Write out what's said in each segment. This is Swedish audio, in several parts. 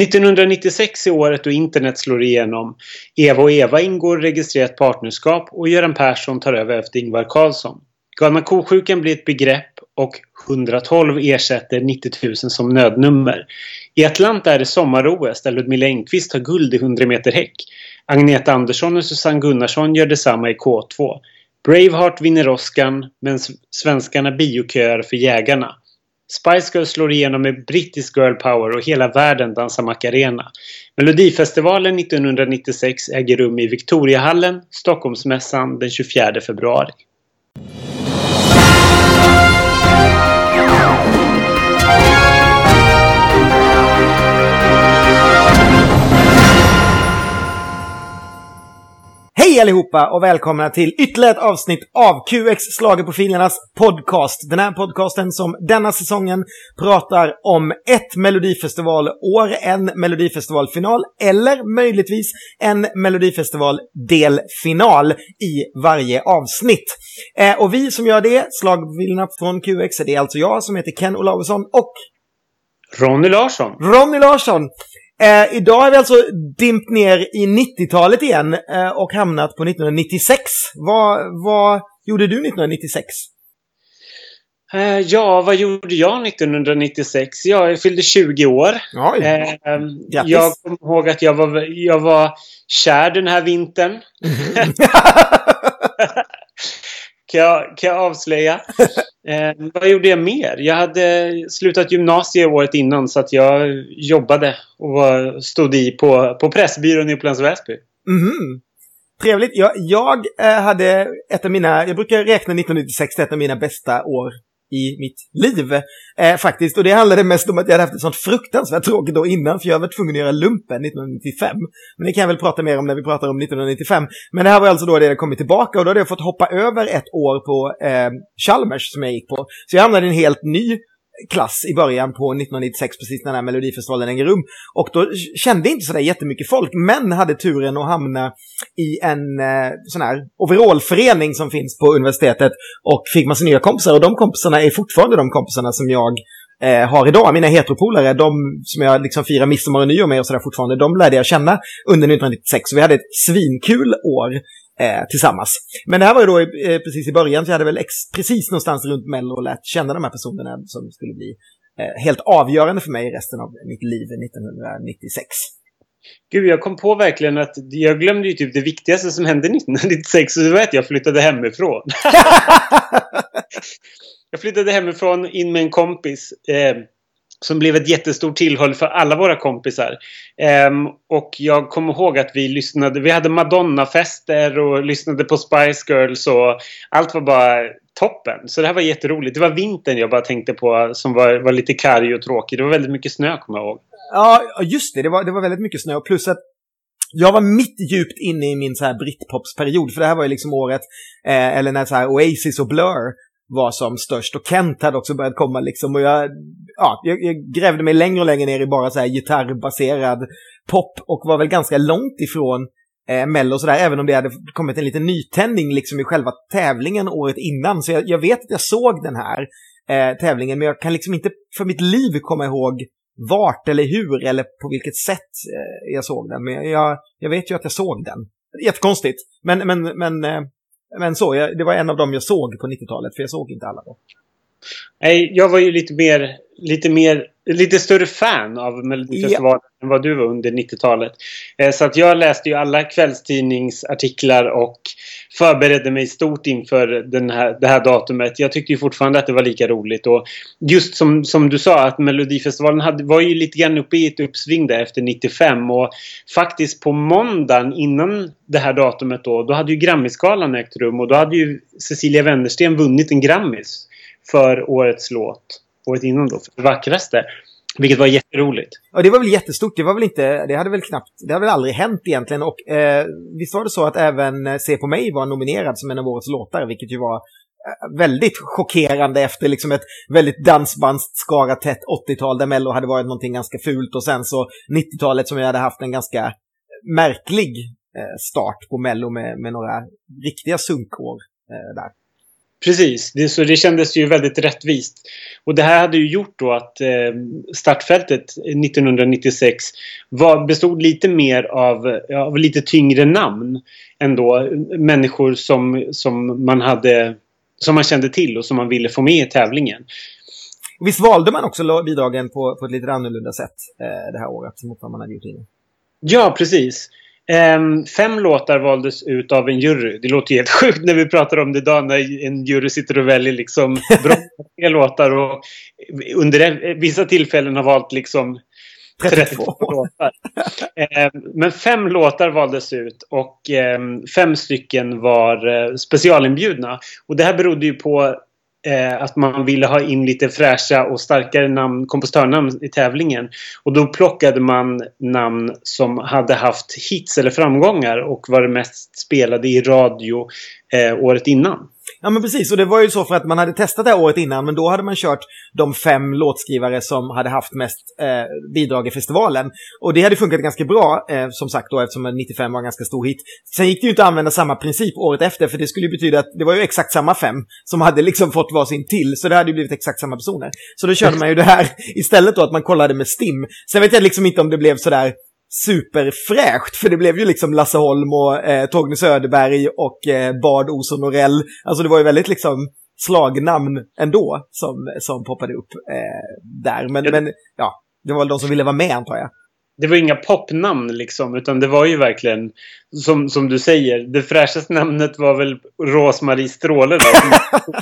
1996 är året då internet slår igenom. Eva och Eva ingår registrerat partnerskap och Göran Persson tar över efter Ingvar Carlsson. Galna ko-sjukan blir ett begrepp och 112 ersätter 90 000 som nödnummer. I Atlanta är det sommar-OS där Ludmilla Engqvist tar guld i 100 meter häck. Agneta Andersson och Susanne Gunnarsson gör detsamma i K2. Braveheart vinner Oscar men svenskarna bioköar för jägarna. Spice Girls slår igenom med brittisk girl power och hela världen dansar Macarena. Melodifestivalen 1996 äger rum i Victoriahallen, Stockholmsmässan den 24 februari. Hej allihopa och välkomna till ytterligare ett avsnitt av QX Slagerprofilernas podcast. Den här podcasten som denna säsongen pratar om ett melodifestivalår, en melodifestivalfinal eller möjligtvis en melodifestival-delfinal i varje avsnitt. Eh, och vi som gör det, Slagprofilerna från QX, det är alltså jag som heter Ken Olausson och Ronny Larsson. Ronny Larsson. Eh, idag har vi alltså dimpt ner i 90-talet igen eh, och hamnat på 1996. Vad, vad gjorde du 1996? Eh, ja, vad gjorde jag 1996? Ja, jag fyllde 20 år. Oj. Eh, jag kommer ihåg att jag var, jag var kär den här vintern. kan, jag, kan jag avslöja. Eh, vad gjorde jag mer? Jag hade slutat gymnasiet året innan så att jag jobbade och var, stod i på, på Pressbyrån i Upplands Väsby. Mm. Trevligt. Jag, jag eh, hade ett av mina, jag brukar räkna 1996 till ett av mina bästa år i mitt liv. Eh, faktiskt. Och det handlade mest om att jag hade haft ett sånt fruktansvärt tråkigt år innan, för jag var tvungen att göra lumpen 1995. Men det kan jag väl prata mer om när vi pratar om 1995. Men det här var alltså då det jag kommit tillbaka och då hade jag fått hoppa över ett år på eh, Chalmers som jag gick på. Så jag hamnade i en helt ny klass i början på 1996, precis när den här Melodifestivalen äger rum. Och då kände inte sådär jättemycket folk, men hade turen att hamna i en eh, sån här overallförening som finns på universitetet och fick massa nya kompisar. Och de kompisarna är fortfarande de kompisarna som jag eh, har idag. Mina heteropolare, de som jag liksom firar midsommar och nyår med och sådär fortfarande, de lärde jag känna under 1996. Så vi hade ett svinkul år eh, tillsammans. Men det här var ju då eh, precis i början, så jag hade väl ex precis någonstans runt Mello lärt känna de här personerna som skulle bli eh, helt avgörande för mig i resten av mitt liv 1996. Gud, jag kom på verkligen att jag glömde ju typ det viktigaste som hände 1996 och det var att jag flyttade hemifrån. jag flyttade hemifrån in med en kompis. Eh, som blev ett jättestort tillhåll för alla våra kompisar. Um, och jag kommer ihåg att vi lyssnade, vi hade Madonna-fester och lyssnade på Spice Girls och allt var bara toppen. Så det här var jätteroligt. Det var vintern jag bara tänkte på som var, var lite karg och tråkig. Det var väldigt mycket snö kommer jag ihåg. Ja, just det. Det var, det var väldigt mycket snö. Plus att jag var mitt djupt inne i min så här britpopsperiod, För det här var ju liksom året, eh, eller när så här Oasis och Blur var som störst. Och Kent hade också börjat komma liksom. Och jag, ja, jag, jag grävde mig längre och längre ner i bara så här gitarrbaserad pop. Och var väl ganska långt ifrån eh, Mello sådär. Även om det hade kommit en liten nytändning liksom i själva tävlingen året innan. Så jag, jag vet att jag såg den här eh, tävlingen. Men jag kan liksom inte för mitt liv komma ihåg vart eller hur eller på vilket sätt eh, jag såg den. Men jag, jag vet ju att jag såg den. Jättekonstigt. Men, men, men eh, men så, jag, det var en av dem jag såg på 90-talet, för jag såg inte alla då. Nej, jag var ju lite mer, lite mer, lite större fan av Melodifestivalen ja. än vad du var under 90-talet. Eh, så att jag läste ju alla kvällstidningsartiklar och förberedde mig stort inför den här, det här datumet. Jag tyckte ju fortfarande att det var lika roligt och just som, som du sa att Melodifestivalen hade, var ju lite grann uppe i ett uppsving där efter 95 och faktiskt på måndagen innan det här datumet då, då hade ju Grammisgalan ägt rum och då hade ju Cecilia Wennersten vunnit en Grammis för årets låt. Året innan då, för det vackraste. Vilket var jätteroligt. Ja, det var väl jättestort. Det var väl inte, det hade väl knappt, det hade väl aldrig hänt egentligen. Och eh, visst var det så att även eh, Se på mig var nominerad som en av årets låtar, vilket ju var eh, väldigt chockerande efter liksom ett väldigt dansbandsskarat tätt 80-tal där Mello hade varit någonting ganska fult och sen så 90-talet som vi hade haft en ganska eh, märklig start på Mello med, med några riktiga sunkår där. Precis, det, så det kändes ju väldigt rättvist. Och det här hade ju gjort då att eh, startfältet 1996 var, bestod lite mer av, av lite tyngre namn ändå. Människor som, som man hade som man kände till och som man ville få med i tävlingen. Visst valde man också bidragen på, på ett lite annorlunda sätt eh, det här året mot vad man hade gjort innan? Ja, precis. Um, fem låtar valdes ut av en jury. Det låter helt sjukt när vi pratar om det idag när en jury sitter och väljer liksom bra låtar och under vissa tillfällen har valt liksom 32 låtar. Um, men fem låtar valdes ut och um, fem stycken var uh, specialinbjudna. Och det här berodde ju på eh, att man ville ha in lite fräscha och starkare namn, kompositörnamn i tävlingen. Och då plockade man namn som hade haft hits eller framgångar och var mest spelade i radio eh, året innan. Ja men precis, och det var ju så för att man hade testat det här året innan men då hade man kört de fem låtskrivare som hade haft mest eh, bidrag i festivalen. Och det hade funkat ganska bra, eh, som sagt då eftersom 95 var en ganska stor hit. Sen gick det ju inte att använda samma princip året efter för det skulle ju betyda att det var ju exakt samma fem som hade liksom fått varsin till. Så det hade ju blivit exakt samma personer. Så då körde man ju det här istället då att man kollade med STIM. Sen vet jag liksom inte om det blev sådär superfräscht. För det blev ju liksom Lasse Holm och eh, Torgny Söderberg och eh, Bard Olsson Norell. Alltså det var ju väldigt liksom slagnamn ändå som, som poppade upp eh, där. Men, men ja, det var väl de som ville vara med antar jag det var inga popnamn liksom utan det var ju verkligen som, som du säger. Det fräschaste namnet var väl Rosmarie Stråle då.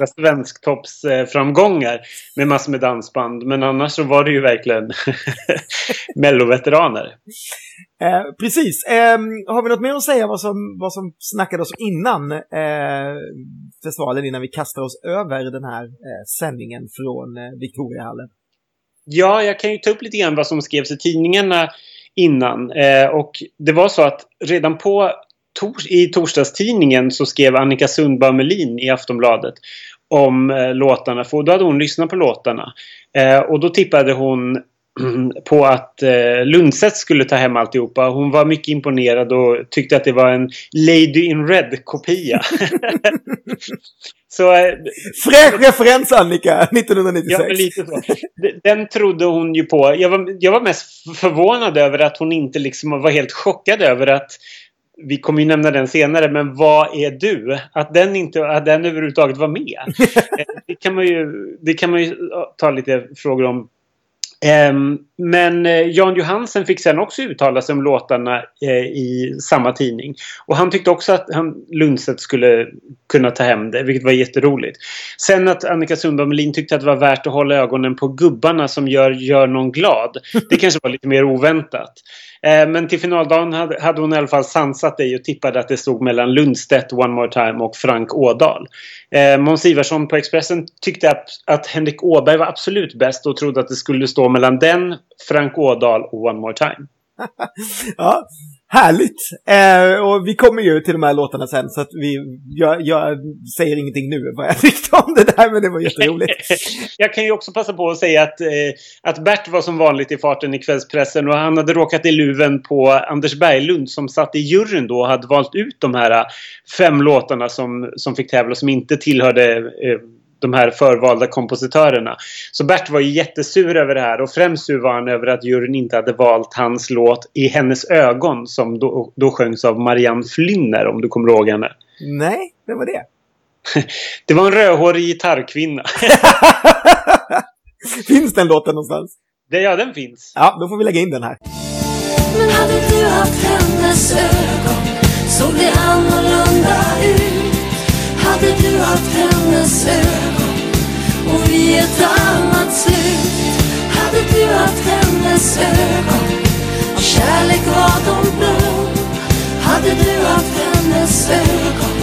Svensktoppsframgångar med massor med dansband. Men annars så var det ju verkligen melloveteraner. Eh, precis. Eh, har vi något mer att säga vad som, vad som snackades innan eh, festivalen innan vi kastar oss över den här eh, sändningen från eh, Victoriahallen? Ja, jag kan ju ta upp lite grann vad som skrevs i tidningarna innan. Eh, och det var så att redan på tors i torsdagstidningen så skrev Annika Sundberg Melin i Aftonbladet om eh, låtarna. För då hade hon lyssnat på låtarna. Eh, och då tippade hon på att eh, Lundstedt skulle ta hem alltihopa. Hon var mycket imponerad och tyckte att det var en Lady in Red-kopia. så, eh, Fräsch referens Annika, 1996. Ja, lite så. Den trodde hon ju på. Jag var, jag var mest förvånad över att hon inte liksom var helt chockad över att vi kommer ju nämna den senare, men vad är du? Att den inte att den överhuvudtaget var med. Eh, det, kan man ju, det kan man ju ta lite frågor om Ehm, men eh, Jan Johansen fick sen också uttala sig om låtarna eh, i samma tidning. Och han tyckte också att han, Lundstedt skulle kunna ta hem det, vilket var jätteroligt. Sen att Annika Sundberg Melin tyckte att det var värt att hålla ögonen på gubbarna som gör, gör någon glad. Det kanske var lite mer oväntat. Eh, men till finaldagen hade, hon i alla fall sansat dig och tippade att det stod mellan Lundstedt, One More Time och Frank Ådahl. Eh, Måns Ivarsson på Expressen tyckte att, att Henrik Åberg var absolut bäst och trodde att det skulle stå mellan den, Frank Ådahl och One More Time. ja, Härligt! Eh, och vi kommer ju till de här låtarna sen så att vi, jag, jag säger ingenting nu vad jag tyckte om det där men det var jätteroligt. jag kan ju också passa på att säga att, eh, att Bert var som vanligt i farten i kvällspressen och han hade råkat i luven på Anders Berglund som satt i juryn då och hade valt ut de här eh, fem låtarna som, som fick tävla som inte tillhörde eh, de här förvalda kompositörerna. Så Bert var ju jättesur över det här och främst sur var han över att juryn inte hade valt hans låt I hennes ögon som då, då sjöngs av Marianne Flynner om du kommer ihåg henne. Nej, vem var det? det var en rödhårig gitarrkvinna. finns den låten någonstans? Det, ja, den finns. Ja, då får vi lägga in den här. Men hade du haft hennes ögon såg det annorlunda ut hade du haft hennes ögon ett annat slut hade du haft hennes ögon och kärlek var de blå hade du haft hennes ögon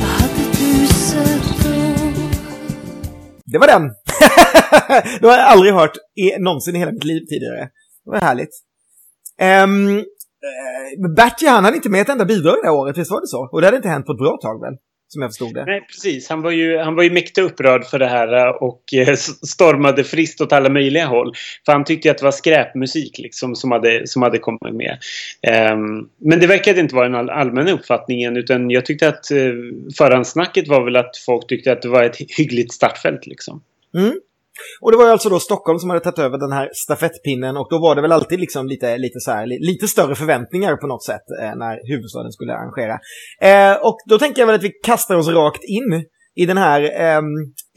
vad hade du sett då? Det var den! det har jag aldrig hört i, någonsin i hela mitt liv tidigare. Det var härligt. Um, Bertie han hade inte med ett enda bidrag det här året, visst var det så? Och det hade inte hänt på ett bra tag väl? Som jag förstod det. Nej, precis. Han var ju, han var ju mäktigt upprörd för det här och eh, stormade friskt åt alla möjliga håll. För han tyckte att det var skräpmusik liksom som hade, som hade kommit med. Um, men det verkade inte vara den all, allmänna uppfattningen utan jag tyckte att uh, förhandsnacket var väl att folk tyckte att det var ett hyggligt startfält liksom. Mm. Och det var ju alltså då Stockholm som hade tagit över den här stafettpinnen och då var det väl alltid liksom lite, lite, så här, lite större förväntningar på något sätt eh, när huvudstaden skulle arrangera. Eh, och då tänker jag väl att vi kastar oss rakt in i den här eh,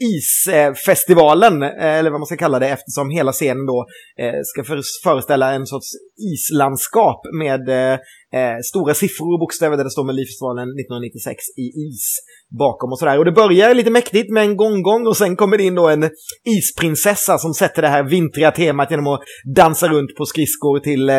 isfestivalen, eh, eller vad man ska kalla det, eftersom hela scenen då eh, ska föreställa en sorts islandskap med eh, stora siffror och bokstäver där det står Melodifestivalen 1996 i is bakom och sådär. Och det börjar lite mäktigt med en gonggong och sen kommer det in då en isprinsessa som sätter det här vintriga temat genom att dansa runt på skridskor till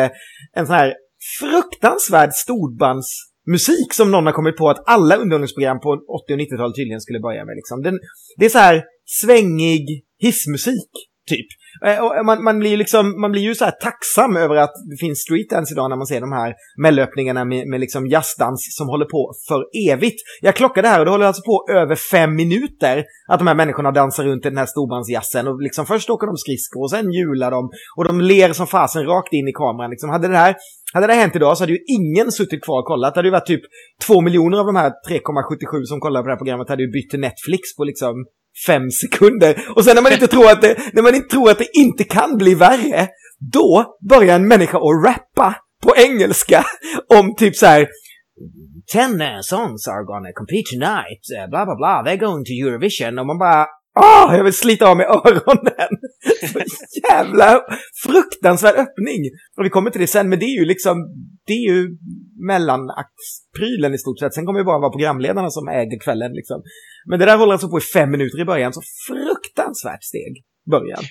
en sån här fruktansvärd storbands musik som någon har kommit på att alla underhållningsprogram på 80 och 90-talet tydligen skulle börja med. Liksom. Den, det är så här svängig hissmusik, typ. Eh, och man, man, blir liksom, man blir ju så här tacksam över att det finns streetdance idag när man ser de här mellöppningarna med, med liksom jazzdans som håller på för evigt. Jag klockade här och det håller alltså på över fem minuter att de här människorna dansar runt i den här storbandsjazzen och liksom först åker de skridskor och sen hjular de och de ler som fasen rakt in i kameran. Liksom. Hade det här hade det hänt idag så hade ju ingen suttit kvar och kollat. Det hade ju varit typ två miljoner av de här 3,77 som kollar på det här programmet hade ju bytt till Netflix på liksom fem sekunder. Och sen när man inte tror att det, när man inte tror att det inte kan bli värre, då börjar en människa att rappa på engelska om typ så här Ten uh, songs are gonna compete tonight, uh, bla bla bla, they're going to Eurovision. Och man bara Åh, jag vill slita av mig öronen! Så jävla fruktansvärd öppning! Och vi kommer till det sen, men det är ju liksom, det är ju mellanaktsprylen i stort sett. Sen kommer det bara vara programledarna som äger kvällen liksom. Men det där håller alltså på i fem minuter i början, så fruktansvärt steg början.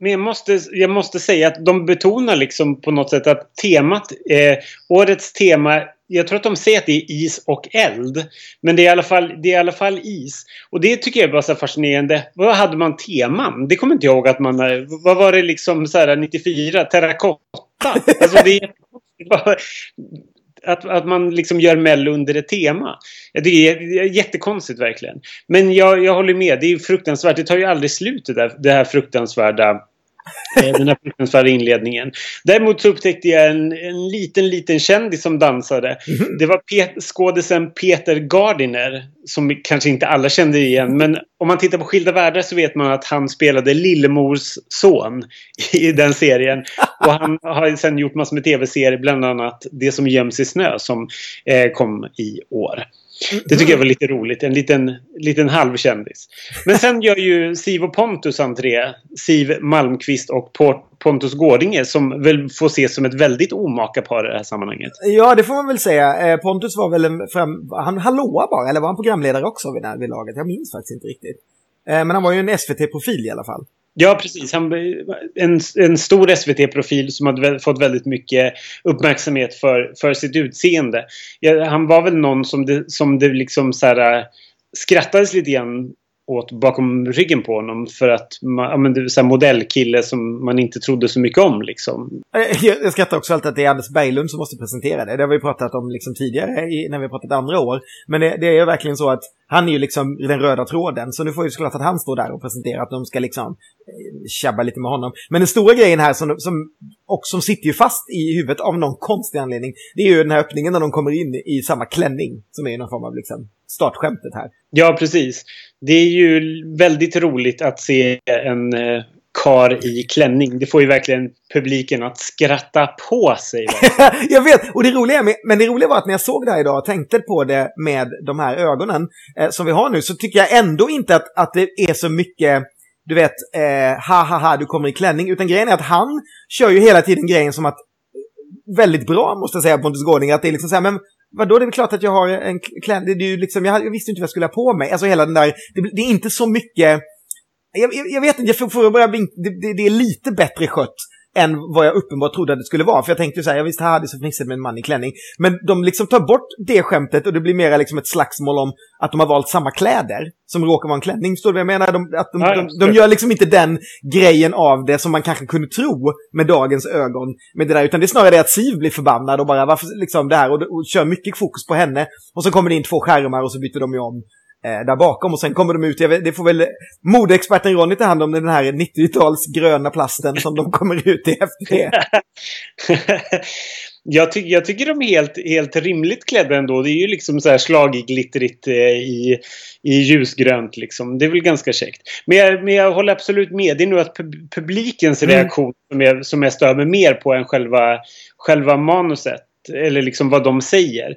Men jag måste, jag måste säga att de betonar liksom på något sätt att temat, eh, årets tema jag tror att de säger att det är is och eld. Men det är i alla fall, det är i alla fall is. Och det tycker jag var så fascinerande. Vad hade man teman? Det kommer inte jag ihåg att man... Eh, vad var det liksom så här 94? Terrakotta? Alltså det är, att, att man liksom gör Mello under ett tema. Det är jättekonstigt verkligen. Men jag, jag håller med. Det är fruktansvärt. Det tar ju aldrig slut det, där, det här fruktansvärda den här fruktansvärda inledningen. Däremot så upptäckte jag en, en liten, liten kändis som dansade. Mm. Det var Pet skådisen Peter Gardiner. Som kanske inte alla kände igen. Men om man tittar på Skilda Världar så vet man att han spelade Lillemors son i den serien. Och han har sen gjort massor med tv-serier, bland annat Det som göms i snö som eh, kom i år. Det tycker jag var lite roligt. En liten, liten halvkändis. Men sen gör ju Siv och Pontus entré. Siv Malmqvist och Pontus Gårdinger som väl får ses som ett väldigt omaka par i det här sammanhanget. Ja, det får man väl säga. Eh, Pontus var väl en fram... Han hallåa bara, eller var han programledare också vid, vid laget? Jag minns faktiskt inte riktigt. Eh, men han var ju en SVT-profil i alla fall. Ja, precis. Han, en, en stor SVT-profil som hade fått väldigt mycket uppmärksamhet för, för sitt utseende. Ja, han var väl någon som det, som det liksom så här, eh, skrattades lite grann åt bakom ryggen på honom för att ja, men det är en modellkille som man inte trodde så mycket om. Liksom. Eh, jag, skrattar också alltid att det är Anders Berglund som måste presentera det. Det har vi pratat om liksom tidigare i, när vi har pratat andra år. Men det, det är verkligen så att han är ju liksom den röda tråden. Så nu får ju såklart att han står där och presenterar att de ska liksom eh, tjabba lite med honom. Men den stora grejen här som, som, och som sitter ju fast i huvudet av någon konstig anledning. Det är ju den här öppningen när de kommer in i samma klänning. Som är någon form av liksom startskämtet här. Ja, precis. Det är ju väldigt roligt att se en eh, kar i klänning. Det får ju verkligen publiken att skratta på sig. jag vet! Och det roliga med, men det roliga var att när jag såg det här idag och tänkte på det med de här ögonen eh, som vi har nu så tycker jag ändå inte att, att det är så mycket du vet, eh, ha ha ha, du kommer i klänning. Utan grejen är att han kör ju hela tiden grejen som att väldigt bra måste jag säga Pontus Gårding. Att det är liksom så här, men Vadå, det är väl klart att jag har en klänning. Det är ju liksom, jag, jag, visste inte vad jag skulle ha på mig. Alltså hela den där, det, det är inte så mycket... Jag, jag, jag vet inte, jag får, får börja det, det, det, är lite bättre skött än vad jag uppenbart trodde att det skulle vara. För jag tänkte så här, jag visste, det är så fnissigt med en man i klänning. Men de liksom tar bort det skämtet och det blir mer liksom ett slagsmål om att de har valt samma kläder som råkar vara en klänning. Förstår du vad jag menar? De, att de, ja, de, de, gör liksom inte den grejen av det som man kanske kunde tro med dagens ögon. Med det där, utan det är snarare det att Siv blir förbannad och bara varför liksom det här och, och kör mycket fokus på henne. Och så kommer det in två skärmar och så byter de ju om där bakom. Och sen kommer de ut, vet, det får väl modeexperten Ronny ta hand om den här 90-tals gröna plasten som de kommer ut i efter det. jag, ty jag tycker de är helt, helt rimligt klädda ändå. Det är ju liksom så här slagig, glittrigt eh, i, i ljusgrönt liksom. Det är väl ganska käckt. Men jag, men jag håller absolut med. Det är nog att pub publikens Mm. reaktion som jag, som jag stör mig mer på än själva, själva manuset. Eller liksom vad de säger.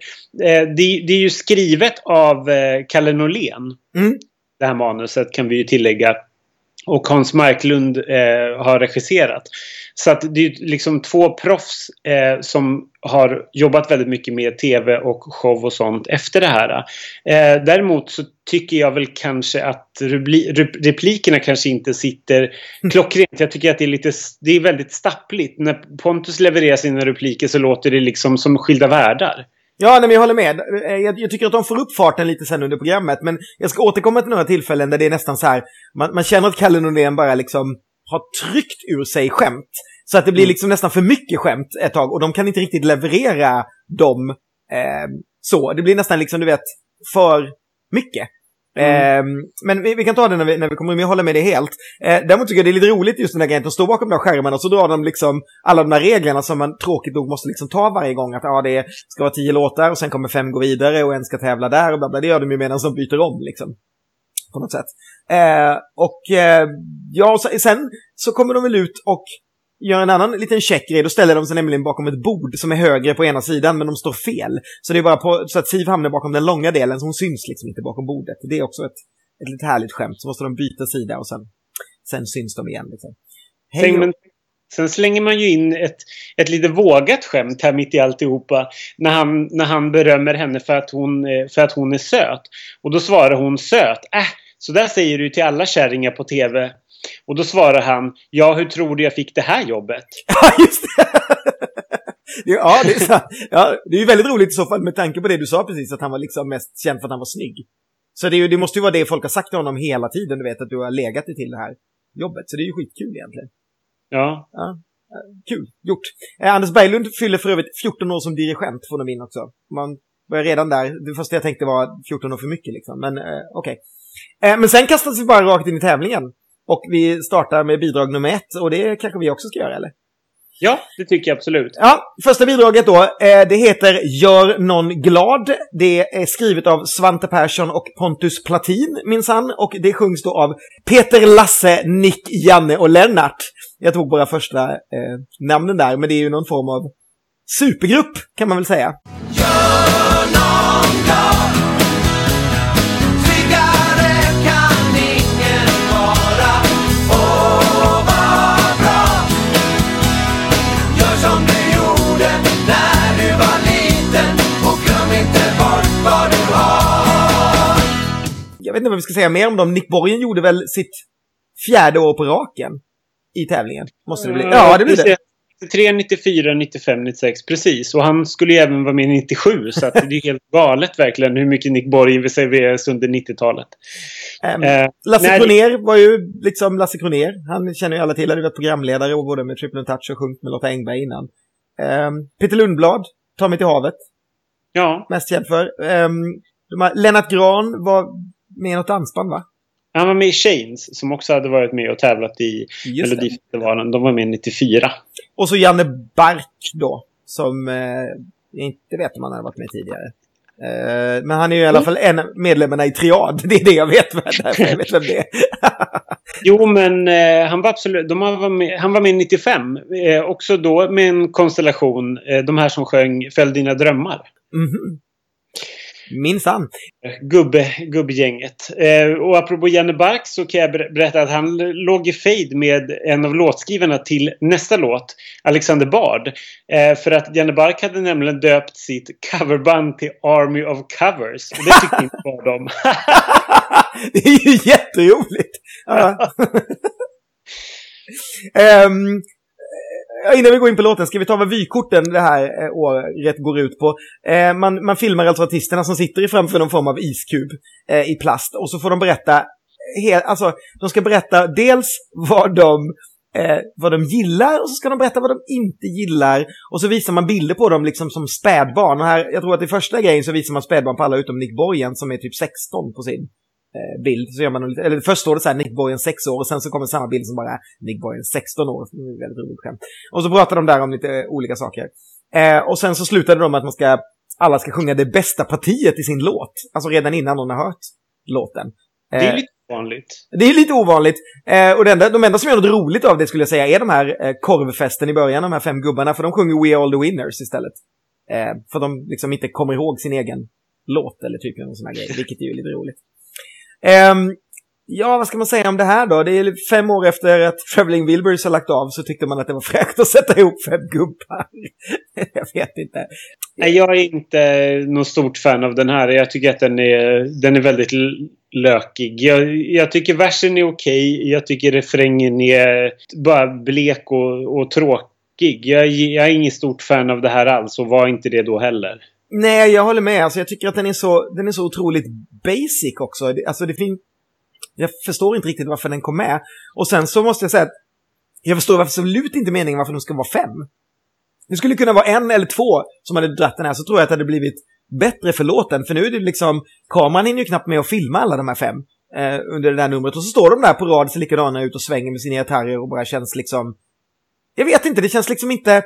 Eh, det, det är ju skrivet av eh, Kalle Norlén. Mm. Det här manuset kan vi ju tillägga. Och Hans Marklund eh, har regisserat. Så att det är liksom två proffs eh, som har jobbat väldigt mycket med tv och show och sånt efter det här. Eh, däremot så tycker jag väl kanske att replikerna kanske inte sitter klockrent. Jag tycker att det är lite, det är väldigt stappligt. När Pontus levererar sina repliker så låter det liksom som skilda världar. Ja, nej, men jag håller med. Eh, Jag, jag tycker att de får upp farten lite sen under programmet, men jag ska återkomma till några tillfällen där det är nästan så här, man, man känner att Kalle Nordén bara liksom har tryckt ur sig skämt. Så att det blir Mm. liksom nästan för mycket skämt ett tag och de kan inte riktigt leverera dem eh, så. Det blir nästan liksom, du vet, för mycket. Mm. Eh, men vi, vi kan ta det när vi, när vi kommer in, jag håller med dig helt. Eh, däremot tycker jag det är lite roligt just den där grejen, att de står bakom de där skärmarna och så drar de liksom alla de där reglerna som man tråkigt nog måste liksom ta varje gång. Att ja, det ska vara tio låtar och sen kommer fem gå vidare och en ska tävla där och bla bla. Det gör de ju medan de byter om liksom. På något sätt. Eh, och eh, ja, sen så kommer de väl ut och gör en annan liten checkgrej. Då ställer de sig nämligen bakom ett bord som är högre på ena sidan, men de står fel. Så det är bara på, så att Siv hamnar bakom den långa delen, så hon syns liksom inte bakom bordet. Det är också ett, ett lite härligt skämt. Så måste de byta sida och sen, sen syns de igen. Liksom. Hej Sen, slänger man ju in ett, ett lite vågat skämt här mitt i alltihopa. När han, när han berömmer henne för att, hon, eh, för att hon är söt. Och då svarar hon söt. Äh, så där säger du till alla kärringar på TV. Och då svarar han Ja, hur tror du jag fick det här jobbet? Ja, just det! Är- ja, det är så, Ja, det är ju väldigt roligt i så fall med tanke på det du sa precis, att han var liksom mest känd för att han var snygg. Så det, är ju, det måste ju vara det folk har sagt till honom hela tiden, du vet, att du har legat dig till det här jobbet. Så det är ju skitkul egentligen. Ja, Kul, gjort. Eh, Anders Berglund fyller för övrigt 14 år som dirigent, från och in också. Man börjar redan där. Det första jag tänkte var 14 år för mycket liksom, men eh, okej. Eh, men sen kastas vi bara rakt in i tävlingen. Och vi startar med bidrag nummer ett, och det kanske vi också ska göra, eller? Ja det tycker jag absolut. Ja, första bidraget då. Eh, det heter Gör någon glad. Det är skrivet av Svante Persson och Pontus Platin, minsann. Och det sjungs då av Peter, Lasse, Nick, Janne och Lennart. Jag tog bara första eh, namnen där, men det är ju någon form av supergrupp, kan man väl säga. Tryggare vet inte vad vi ska säga mer om dem. Nick Borgen gjorde väl sitt fjärde år på raken i tävlingen. Måste det bli? Ja, det blir det. 93, 94, 95, 96. Precis. Och han skulle ju även vara med 97. Så det är helt galet verkligen hur mycket Nick Borg serverades under 90-talet. Ehm, Eh, Lasse Kronér var ju liksom Lasse Kronér. Han känner ju alla till. Han hade varit programledare och både med Triple Touch och sjungit med Lotta Engberg innan. Ehm, Peter Lundblad, Ta mig till havet, Ja, mest känd för. Här, Lennart Gran var med något dansband, va? han var med i Shanes som också hade varit med och tävlat i. Melodifestivalen. De var med 94. Och så Janne Bark då, som eh, jag inte vet om han hade varit med tidigare. Eh, men han är ju i alla fall en av medlemmarna i Triad. Det är det jag vet, därför jag vet vem det är. Jo, men eh, han var absolut... De var med, han var med 95. Eh, också då med en konstellation. Eh, de här som sjöng Fäll dina drömmar. Mhm. Minsann. Gubbe, gubbgänget. Eh, och apropå Janne Bark så kan jag ber- berätta att han låg i fejd med en av låtskrivarna till nästa låt, Alexander Bard. Eh, för att Janne Bark hade nämligen döpt sitt coverband till Army of Covers. Och det tyckte inte Bard om. det är ju jätteroligt. Ja. Innan vi går in på låten ska vi ta vad vykorten det här eh, året går ut på. Eh, man, man filmar alltså artisterna som sitter i framför någon form av iskub eh, i plast och så får de berätta, hel, alltså de ska berätta dels vad de eh, vad de gillar och så ska de berätta vad de inte gillar. Och så visar man bilder på dem liksom som spädbarn. Och här, jag tror att i första grejen så visar man spädbarn på alla utom Nick Borgen som är typ 16 på sin bild. Så gör man, en- eller först står det så här Nick Borgen 6 år och sen så kommer samma bild som bara är Nick Borgen 16 år. Det är väldigt roligt skämt. Och så pratar de där om lite eh, olika saker. Eh, och sen så slutade de med att man ska, alla ska sjunga det bästa partiet i sin låt. Alltså redan innan någon har hört låten. Det är Eh, lite vanligt. det är lite ovanligt. Eh, och det enda, de enda som gör något roligt av det skulle jag säga är de här eh, korvfesten i början, de här fem gubbarna. För de sjunger We Are All The Winners istället. Eh, för de liksom inte kommer ihåg sin egen låt eller typ någon sån här grej, vilket är ju lite roligt. Um, ja, vad ska man säga om det här då? Det är fem år efter att Traveling Wilburys har lagt av så tyckte man att det var fräckt att sätta ihop fem gubbar. jag vet inte. Nej, jag är inte något stort fan av den här. Jag tycker att den är, den är väldigt lökig. Jag, jag tycker versen är okej. Jag tycker refrängen är bara blek och, och tråkig. Jag, jag är ingen stort fan av det här alls och var inte det då heller. Nej, jag håller med. Alltså, jag tycker att den är så, den är så otroligt basic också. Alltså, det fin Jag förstår inte riktigt varför den kom med. Och sen så måste jag säga att jag förstår absolut inte meningen varför de ska vara fem. Det skulle kunna vara en eller två som hade dratt den här, så tror jag att det hade blivit bättre för låten. För nu är det liksom, kameran hinner ju knappt med att filma alla de här fem eh, under det där numret. Och så står de där på rad, ser likadana ut och svänger med sina gitarrer och bara känns liksom... Jag vet inte, det känns liksom inte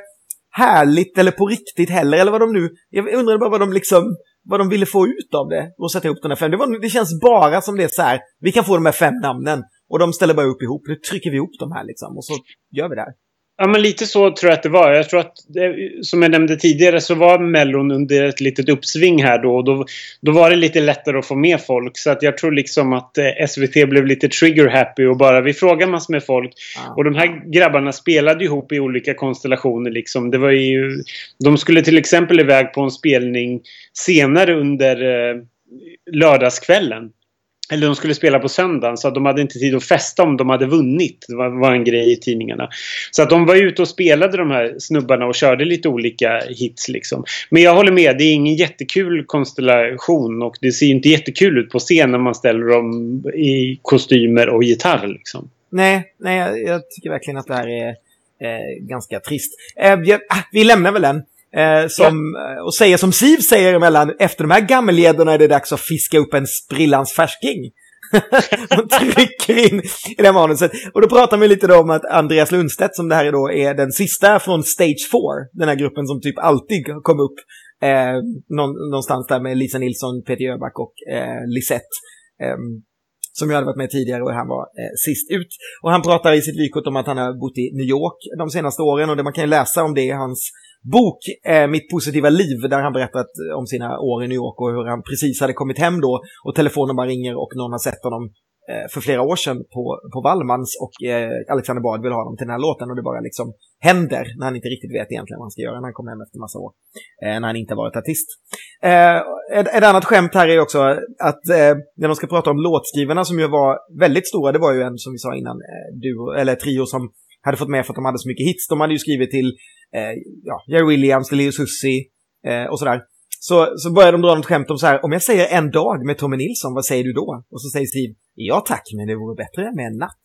härligt eller på riktigt heller, eller vad de nu... Jag undrar bara vad de liksom... Vad de ville få ut av det och sätta ihop den här fem. Det, var, det känns bara som det är så här, vi kan få de här fem namnen och de ställer bara upp ihop. Nu trycker vi ihop de här liksom och så gör vi det här. Ja, men lite så tror jag att det var. Jag tror att, som jag nämnde tidigare, så var Mellon under ett litet uppsving här då. Och då, då var det lite lättare att få med folk. Så att jag tror liksom att eh, SVT blev lite trigger-happy och bara vi frågar massor med folk. Ja. Och de här grabbarna spelade ihop i olika konstellationer liksom. Det var ju... De skulle till exempel iväg på en spelning senare under eh, lördagskvällen. Eller de skulle spela på söndagen så att de hade inte tid att festa om de hade vunnit. Det var, var en grej i tidningarna. Så att de var ute och spelade de här snubbarna och körde lite olika hits liksom. Men jag håller med, det är ingen jättekul konstellation och det ser inte jättekul ut på scen när man ställer dem i kostymer och gitarr liksom. Nej, nej jag, jag tycker verkligen att det här är eh, ganska trist. Eh, jag, ah, vi lämnar väl den. Eh, som, ja. Och säger som Siv säger emellan, efter de här gammelgäddorna är det dags att fiska upp en sprillans färsking. och trycker in i det här manuset. Och då pratar vi lite då om att Andreas Lundstedt, som det här är då, är den sista från Stage 4. Den här gruppen som typ alltid kom upp eh, någon, någonstans där med Lisa Nilsson, Peter Jöback och eh, Lisette. Eh, som ju hade varit med tidigare och han var eh, sist ut. Och han pratar i sitt vykort om att han har bott i New York de senaste åren och det man kan ju läsa om det i hans bok eh, Mitt positiva liv där han berättat om sina år i New York och hur han precis hade kommit hem då och telefonen bara ringer och någon har sett honom eh, för flera år sedan på, på Wallmans och eh, Alexander Bard vill ha honom till den här låten och det bara liksom händer när han inte riktigt vet egentligen vad han ska göra när han kommer hem efter massa år. Eh, när han inte varit artist. Eh, ett, ett annat skämt här är också att eh, när de ska prata om låtskrivarna som ju var väldigt stora, det var ju en som vi sa innan, eh, duo, eller trio som hade fått med för att de hade så mycket hits. De hade ju skrivit till eh, ja, Jerry Williams, Leo Susi eh, och sådär. Så, så började de dra något skämt om så här, om jag säger en dag med Tommy Nilsson, vad säger du då? Och så säger Steve, ja tack, men det vore bättre med en natt.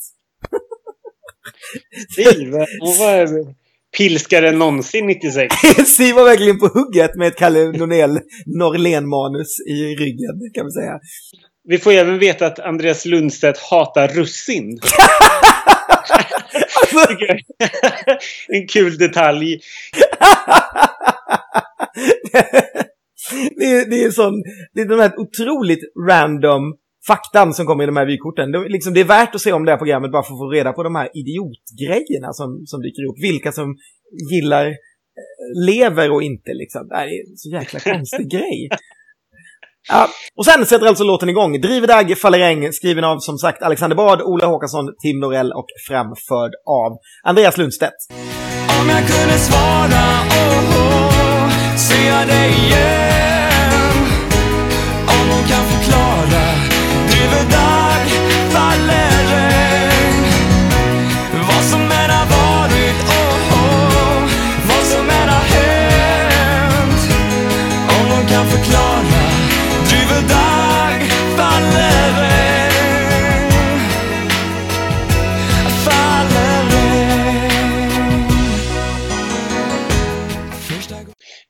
Steve, han var pilskare än någonsin 96. Steve var verkligen på hugget med ett Kalle Norlén-manus i ryggen, kan vi säga. Vi får även veta att Andreas Lundstedt hatar russin. Alltså, en kul detalj. det, är, det är sån, det är de här otroligt random faktan som kommer i de här vykorten. Det, är liksom, det är värt att se om det här programmet bara för att få reda på de här idiotgrejerna som, som dyker upp. Vilka som gillar eh, lever och inte liksom. Det här är en så jäkla konstig grej. Ja, och sen sätter alltså låten igång. Driver Falleräng, skriven av som sagt Alexander Bard, Ola Håkansson, Tim Norell och framförd av Andreas Lundstedt. Om jag kunde svara, oh, oh, ser jag dig igen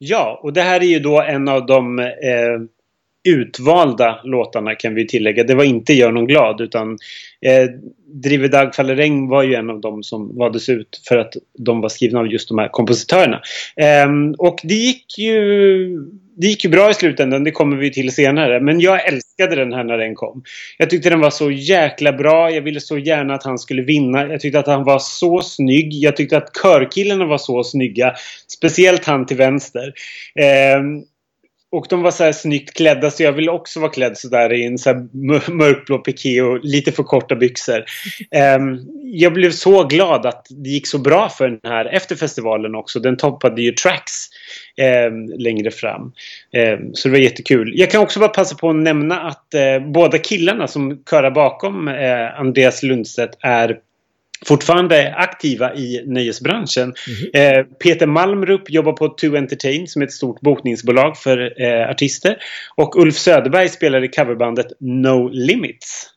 Ja, och det här är ju då en av de eh, utvalda låtarna kan vi tillägga. Det var inte Gör någon glad utan eh, Driver Dag faller regn var ju en av dem som valdes ut för att de var skrivna av just de här kompositörerna. Eh, och det gick ju det gick ju bra i slutändan, det kommer vi till senare. Men jag älskade den här när den kom. Jag tyckte den var så jäkla bra. Jag ville så gärna att han skulle vinna. Jag tyckte att han var så snygg. Jag tyckte att körkillarna var så snygga. Speciellt han till vänster. Eh, och de var så här snyggt klädda så jag ville också vara klädd så där i en så mörkblå piké och lite för korta byxor. Ehm, jag blev så glad att det gick så bra för den här efter festivalen också. Den toppade ju Tracks ehm, längre fram. Ehm, så det var jättekul. Jag kan också bara passa på att nämna att eh, båda killarna som körar bakom eh, Andreas Lundstedt är fortfarande aktiva i nöjesbranschen. Eh, Peter Malmrup jobbar på To Entertain som är ett stort bokningsbolag för eh, artister. Och Ulf Söderberg spelar i coverbandet No Limits.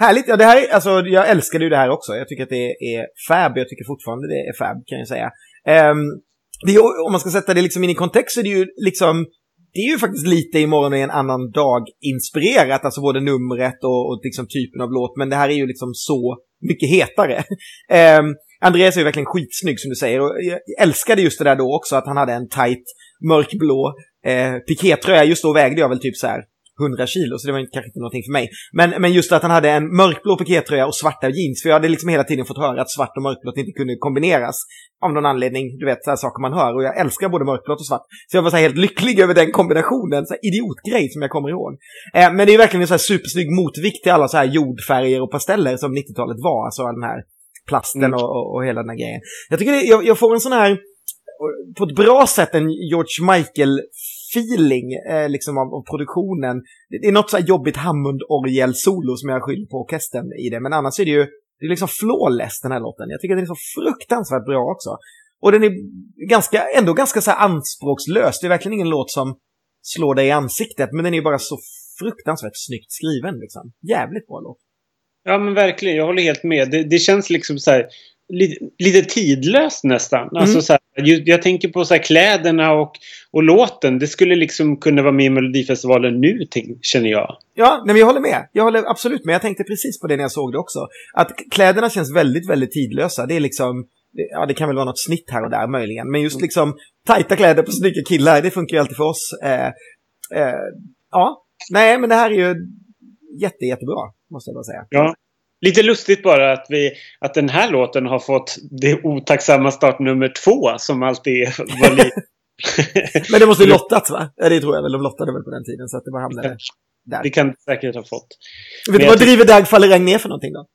Härligt! Ja, det här är, alltså, jag älskade ju det här också. Jag tycker att det är fab. Jag tycker fortfarande det är fab, kan jag säga. Ehm, det om man ska sätta det liksom in i kontext så är det ju liksom... Det är ju faktiskt lite imorgon är en annan dag inspirerat, alltså både numret och, och liksom typen av låt, men det här är ju liksom så mycket hetare. Ehm, Andreas är ju verkligen skitsnygg som du säger och jag älskade just det där då också att han hade en tight mörkblå eh, pikétröja. Just då vägde jag väl typ så här 100 kilo, så det var inte- kanske inte någonting för mig. Men, men just att han hade en mörkblå pikétröja och svarta jeans, för jag hade liksom hela tiden fått höra att svart och mörkblått inte kunde kombineras. Av någon anledning, du vet, så här saker man hör. Och jag älskar både mörkblått och svart. Så jag var så helt lycklig över den kombinationen, så idiotgrej som jag kommer ihåg. Eh, men det är verkligen en så här supersnygg motvikt till alla så här jordfärger och pasteller som 90-talet var. Alltså den här plasten Mm. och, och, och hela den här grejen. Jag tycker det, jag, jag får en sån här, på ett bra sätt, en George feeling eh, liksom av, av produktionen. Det, det är något så här jobbigt Hammond-orgel-solo som jag skyller på orkestern i det. Men annars är det ju det är liksom flawless den här låten. Jag tycker att den är så fruktansvärt bra också. Och den är ganska, ändå ganska så här anspråkslös. Det är verkligen ingen låt som slår dig i ansiktet. Men den är bara så fruktansvärt snyggt skriven liksom. Jävligt bra låt. Ja men verkligen, jag håller helt med. Det, det känns liksom så här lite, lite tidlöst nästan. Alltså Mm. så här, jag tänker på så här kläderna och, och låten. Det skulle liksom kunna vara med i Melodifestivalen nu, känner jag. Ja, nej, men jag håller med. Jag håller absolut med. Jag tänkte precis på det när jag såg det också. Att kläderna känns väldigt, väldigt tidlösa. Det är liksom, ja det kan väl vara något snitt här och där möjligen. Men just liksom tajta kläder på snygga killar, det funkar ju alltid för oss. Eh, eh, ja, nej men det här är ju jätte, jättebra, måste jag bara säga. Ja. Lite lustigt bara att, vi, att den här låten har fått det otacksamma startnummer två som alltid var lite... Men det måste ju lottats va? Det tror jag väl. De lottade väl på den tiden så att det bara hamnade där. det kan det säkert ha fått. Vet du vad driver Dag faller regn ner för någonting då?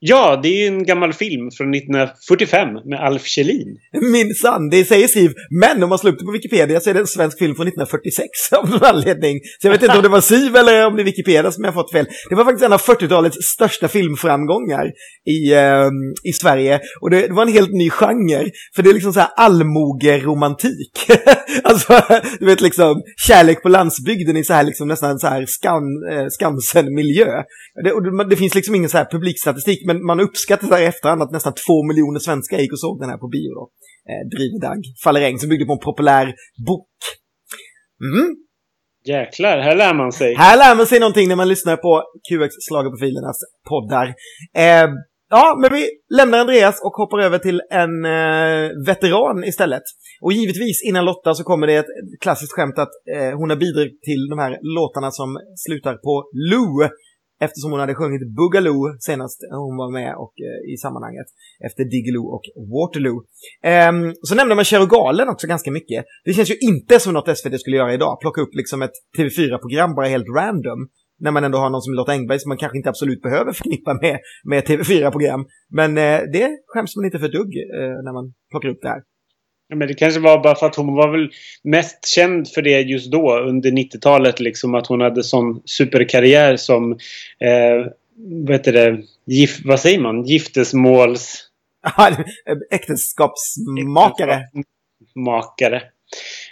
Ja, det är ju en gammal film från 1945 med Alf Kjellin. Minsann, det säger Siv. Men om man slår upp det på Wikipedia så är det en svensk film från 1946 av någon anledning. Så jag vet inte om det var Siv eller om det är Wikipedia som jag har fått fel. Det var faktiskt en av 40-talets största filmframgångar i, eh, i Sverige. Och det, det var en helt ny genre. För det är liksom så här allmogeromantik. alltså, du vet liksom kärlek på landsbygden i så här liksom nästan så här skan, eh, Skansen-miljö. Det, det, det finns liksom ingen så här publikstatistik, men man uppskattar där i efterhand att nästan två miljoner svenskar gick och såg den här på bio då. Eh, Driver Dag, faller regn, som byggde på en populär bok. Mm. Jäklar, här lär man sig. Här lär man sig någonting när man lyssnar på QX Schlagerprofilernas poddar. Eh, ja, men vi lämnar Andreas och hoppar över till en eh, veteran istället. Och givetvis innan Lotta så kommer det ett klassiskt skämt att eh, hon har bidragit till de här låtarna som slutar på Lou. Eftersom hon hade sjungit Boogaloo senast hon var med och, eh, i sammanhanget. Efter Diggiloo och Waterloo. Ehm, så nämnde man Kär Galen också ganska mycket. Det känns ju inte som något SVT skulle göra idag. Plocka upp liksom ett TV4-program bara helt random. När man ändå har någon som Lotta Engberg som man kanske inte absolut behöver förknippa med, med TV4-program. Men eh, det skäms man inte för ett dugg eh, när man plockar upp det här. Ja, men det kanske var bara för att hon var väl mest känd för det just då under 90-talet. Liksom att hon hade sån superkarriär som eh, vad heter det? Gif, vad säger man? Giftesmåls... Äktenskapsmakare. Makare.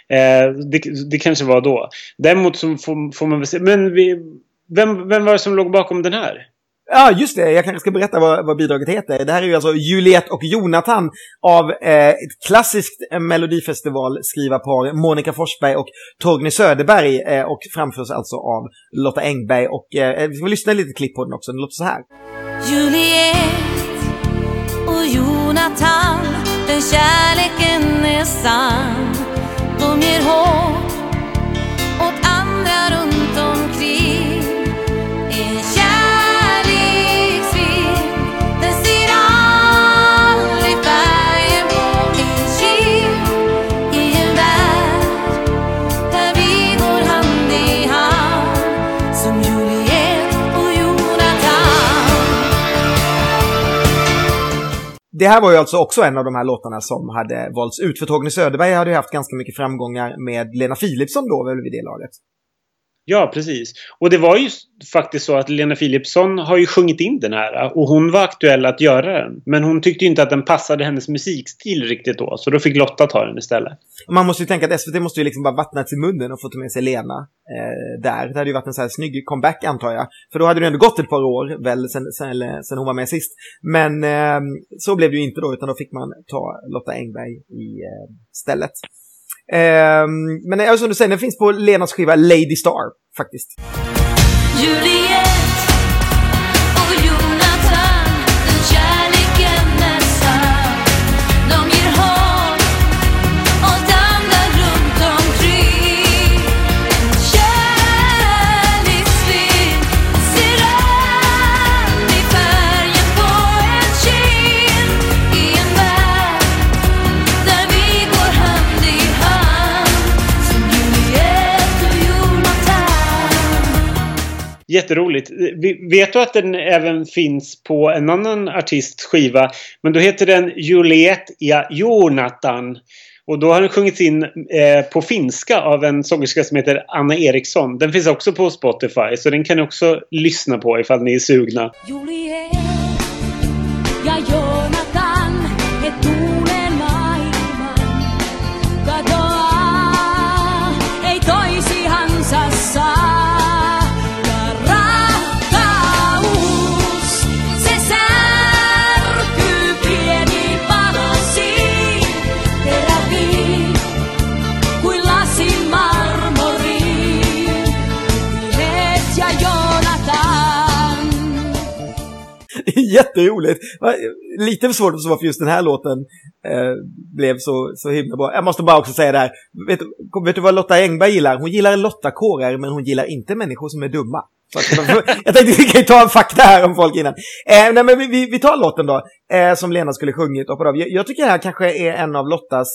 Eh, det, det kanske var då. Däremot så får, får man väl se. Men vi, vem, vem var det som låg bakom den här? Ja, just det. Jag kanske ska berätta vad, vad bidraget heter. Det här är ju alltså Juliet och Jonathan av eh, ett klassiskt eh, melodifestival skrivarpar, Monica Forsberg och Torgny Söderberg. Eh, och framförs alltså av Lotta Engberg. Och eh, eh vi ska lyssna lite klipp på den också. Den låter så här. Juliet och Jonathan, den kärleken är sann. De ger hopp Det här var ju alltså också en av de här låtarna som hade valts ut. För Torgny Söderberg hade ju haft ganska mycket framgångar med Lena Philipsson då, väl vid det laget. Ja, precis. Och det var ju faktiskt så att Lena Philipsson har ju sjungit in den här och hon var aktuell att göra den. Men hon tyckte ju inte att den passade hennes musikstil riktigt då, så då fick Lotta ta den istället. Man måste ju tänka att SVT måste ju liksom bara vattna i munnen och få ta med sig Lena eh, där. Det hade ju varit en så här snygg comeback antar jag. För då hade det ändå gått ett par år väl sen, sen, sen hon var med sist. Men eh, så blev det ju inte då, utan då fick man ta Lotta Engberg i eh, stället. Ehm, men eh, som du säger, den finns på Lenas skiva Lady Star faktiskt. Juliet Jätteroligt. Vet du att den även finns på en annan artists skiva? Men då heter den Juliet ja Jonathan. Och då har den sjungits in eh, på finska av en sångerska som heter Anna Eriksson. Den finns också på Spotify, så den kan ni också lyssna på ifall ni är sugna. Juliet Jätteroligt! Lite svårt att förstå varför just den här låten eh, blev så, så himla bra. Jag måste bara också säga det här. Vet, du- vet du vad Lotta Engberg gillar? Hon gillar Lotta-kårer, men hon gillar inte människor som är dumma. Så att, jag tänkte vi kan ta en fakta här om folk innan. Eh, nej, men vi, vi, vi tar låten då, eh, som Lena skulle sjungit. Och på jag, jag tycker det här kanske är en av Lottas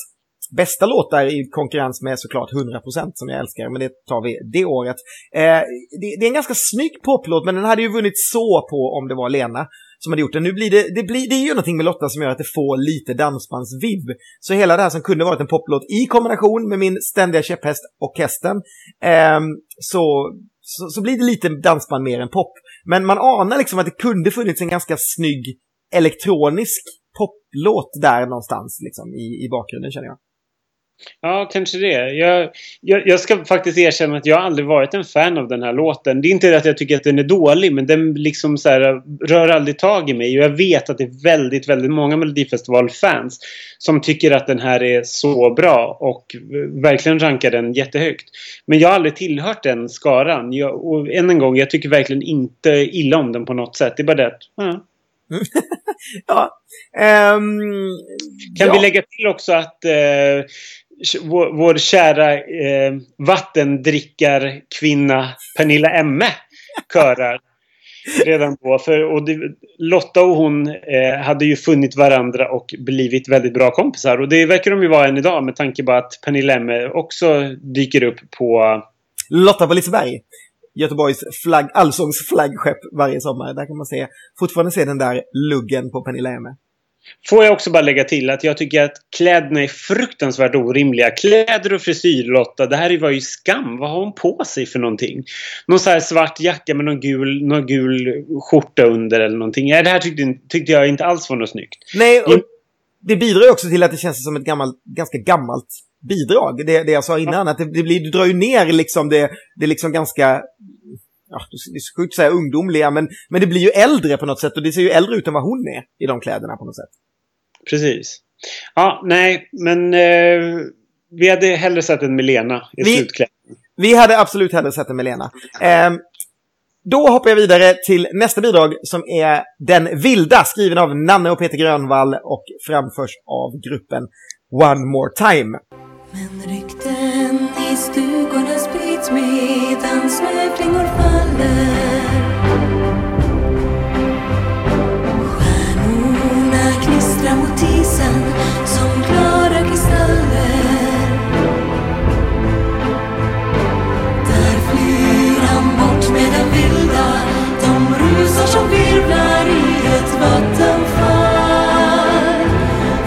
bästa låtar i konkurrens med såklart 100% som jag älskar, men det tar vi det året. Eh, det, det är en ganska snygg poplåt, men den hade ju vunnit så på om det var Lena som hade gjort den. Nu blir det, det, blir, det är ju någonting med Lotta som gör att det får lite dansbandsvibb. Så hela det här som kunde varit en poplåt i kombination med min ständiga käpphäst orkestern, eh, så, så, så blir det lite dansband mer än pop. Men man anar liksom att det kunde funnits en ganska snygg elektronisk poplåt där någonstans liksom, i, i bakgrunden känner jag. Ja, kanske det. Jag, jag, jag ska faktiskt erkänna att jag aldrig varit en fan av den här låten. Det är inte det att jag tycker att den är dålig, men den liksom så här, rör aldrig tag i mig. Och jag vet att det är väldigt, väldigt många Melodifestival-fans som tycker att den här är så bra och verkligen rankar den jättehögt. Men jag har aldrig tillhört den skaran. Jag, och än en gång, jag tycker verkligen inte illa om den på något sätt. Det är bara det att, ja. Ja. ehm, Kan ja. vi lägga till också att eh, vår, vår kära eh, vattendrickarkvinna Pernilla Emme körar redan då. För, och det, Lotta och hon eh, hade ju funnit varandra och blivit väldigt bra kompisar. Och det verkar de ju vara än idag med tanke på att Pernilla Emme också dyker upp på Lotta på Liseberg. Göteborgs flagg, allsångs flaggskepp varje sommar. Där kan man se, fortfarande se den där luggen på Pernilla Emme. Får jag också bara lägga till att jag tycker att kläderna är fruktansvärt orimliga. Kläder och frisyr Lotta, det här var ju skam. Vad har hon på sig för någonting? Någon så svart jacka med någon gul, någon gul skjorta under eller någonting. Nej, det här tyckte, tyckte jag inte alls var något snyggt. Nej, och det bidrar ju också till att det känns som ett gammalt, ganska gammalt bidrag. Det, det jag sa innan, att det, det blir, du drar ju ner liksom det, det liksom ganska ja, det är så sjukt att säga ungdomliga, men, men det blir ju äldre på något sätt och det ser ju äldre ut än vad hon är i de kläderna på något sätt. Precis. Ja, nej, men eh, vi hade hellre sett en Milena i Vi- slutklämmen. Vi hade absolut hellre sett en med Lena. Ehm, då hoppar jag vidare till nästa bidrag som är Den vilda, skriven av Nanne och Peter Grönvall och framförs av gruppen One More Time. Men rykten i stugorna Låt medan snöflingor faller. Stjärnorna knistrar mot isen som klara kristaller. Där flyr han bort med den vilda. De rusar som virvlar i ett vattenfall.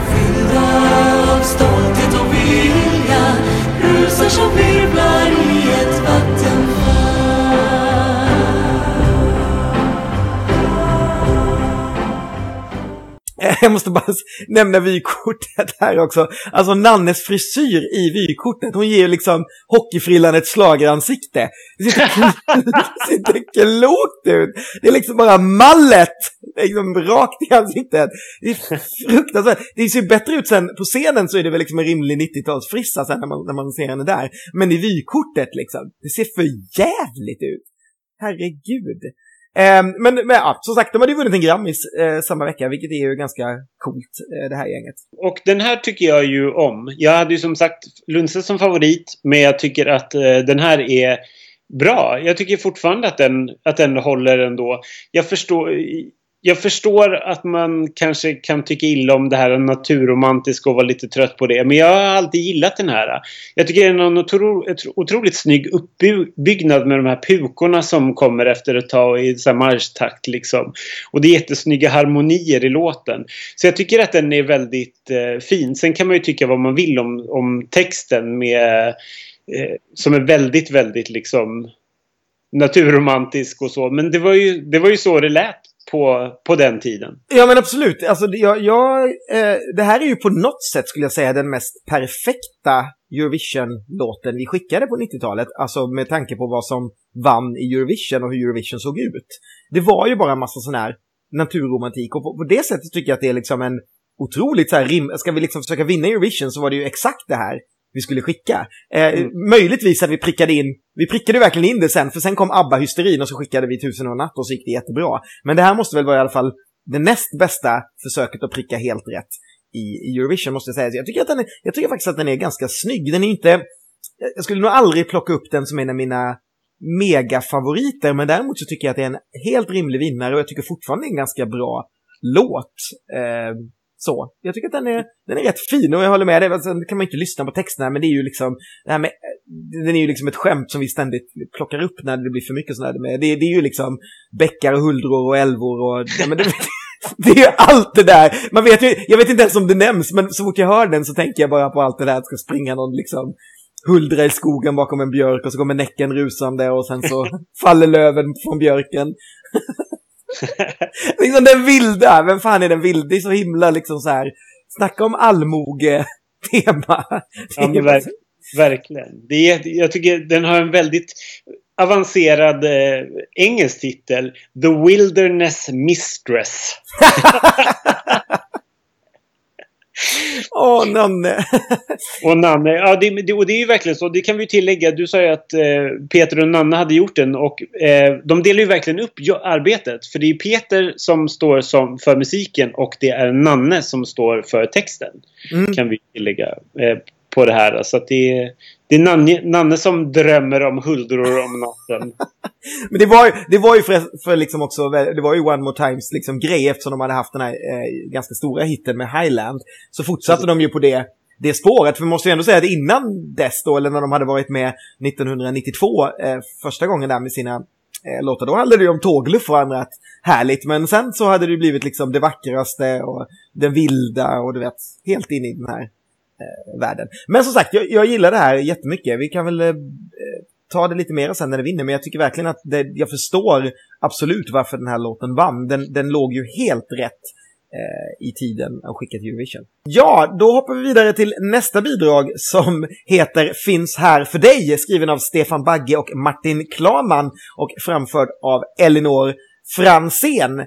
Fyllda av stolthet och vilja Rusar som virvlar. Jag måste bara nämna vykortet här också. Alltså Nannes frisyr i vykortet. Hon ger liksom hockeyfrillan ett schlageransikte. Det ser inte, klokt ut. Det är liksom bara mallet. Liksom rakt i ansiktet. Det är fruktansvärt. Det ser bättre ut sen. På scenen så är det väl liksom en rimlig 90-talsfrissa sen när man, när man ser henne där. Men i vykortet liksom. Det ser för jävligt ut. Herregud. Ehm, men, men ja, som sagt, de hade ju vunnit en Grammis eh, samma vecka, vilket är ju ganska coolt, eh, det här gänget. Och den här tycker jag ju om. Jag hade ju som sagt Lunse som favorit. Men jag tycker att eh, den här är bra. Jag tycker fortfarande att den, att den håller ändå. Jag förstår, jag förstår att man kanske kan tycka illa om det här naturromantiska och vara lite trött på det. Men jag har alltid gillat den här. Jag tycker det är en otro, otroligt snygg uppbyggnad med de här pukorna som kommer efter ett tag i så här marschtakt liksom. Och det är jättesnygga harmonier i låten. Så jag tycker att den är väldigt eh, fin. Sen kan man ju tycka vad man vill om, om texten med eh, som är väldigt, väldigt liksom naturromantisk och så. Men det var ju, det var ju så det lät på, på den tiden. Ja men absolut, alltså det- jag, jag, eh, det här är ju på något sätt skulle jag säga den mest perfekta Eurovision-låten vi skickade på 90-talet. Alltså med tanke på vad som vann i Eurovision och hur Eurovision såg ut. Det var ju bara en massa sån här naturromantik och på, på det sättet tycker jag att det är liksom en otroligt så här rim... Ska vi liksom försöka vinna Eurovision så var det ju exakt det här vi skulle skicka. Eh, Mm. Möjligtvis att vi prickade in, vi prickade verkligen in det sen, för sen kom ABBA-hysterin och så skickade vi Tusen och natt och så gick det jättebra. Men det här måste väl vara i alla fall det näst bästa försöket att pricka helt rätt i, Eurovision måste jag säga. Så Jag tycker, att den är, jag tycker faktiskt att den är ganska snygg. Den är inte... Jag skulle nog aldrig plocka upp den som en av mina megafavoriter, men däremot så tycker jag att det är en helt rimlig vinnare och jag tycker fortfarande det är en ganska bra låt. Eh, så. Jag tycker att den är, den är rätt fin och jag håller med dig. Alltså, nu kan man inte lyssna på texterna, men det är ju liksom... Det här med, den är ju liksom ett skämt som vi ständigt plockar upp när det blir för mycket sådär. med. Det, det är ju liksom bäckar och huldror och älvor och... Ja, men det, det är ju allt det där. Man vet ju, jag vet inte ens om det nämns, men så fort jag hör den så tänker jag bara på allt det där att ska springa någon liksom huldra i skogen bakom en björk och så kommer Näcken rusande och sen så faller löven från björken. liksom den vilda, vem fan är den vilda? Det är så himla liksom så här, snacka om allmoge-tema. Ja, verk, verkligen. Det är, jag tycker den har en väldigt avancerad eh, engelsk titel. The Wilderness Mistress. Åh, Nanne. Och Nanne, ja det, det, och det är ju verkligen så. Det kan vi tillägga. Du sa ju att eh, Peter och Nanne hade gjort den och eh, de delar ju verkligen upp arbetet. För det är ju Peter som står som, för musiken och det är Nanne som står för texten. Mm. Kan vi tillägga eh, på det här. Så att det det är Nanne, Nanne som drömmer om huldror om natten. Men det var ju, det var ju för, för liksom också, det var ju One More Times liksom grej eftersom de hade haft den här eh, ganska stora hitten med Highland. Så fortsatte de ju på det, det spåret. För vi måste ju ändå säga att innan dess då, eller när de hade varit med 1992, eh, första gången där med sina eh, låtar, då handlade det ju om tågluff och annat härligt. Men sen så hade det blivit liksom det vackraste och den vilda och du vet, helt in i den här eh, världen. Men som sagt, jag, jag gillar det här jättemycket. Vi kan väl eh, ta det lite mer sen när det vinner, men jag tycker verkligen att det, jag förstår absolut varför den här låten vann. Den, den låg ju helt rätt eh, i tiden och skicka till Eurovision. Ja, då hoppar vi vidare till nästa bidrag som heter Finns här för dig, skriven av Stefan Bagge och Martin Klaman och framförd av Elinor Fransén.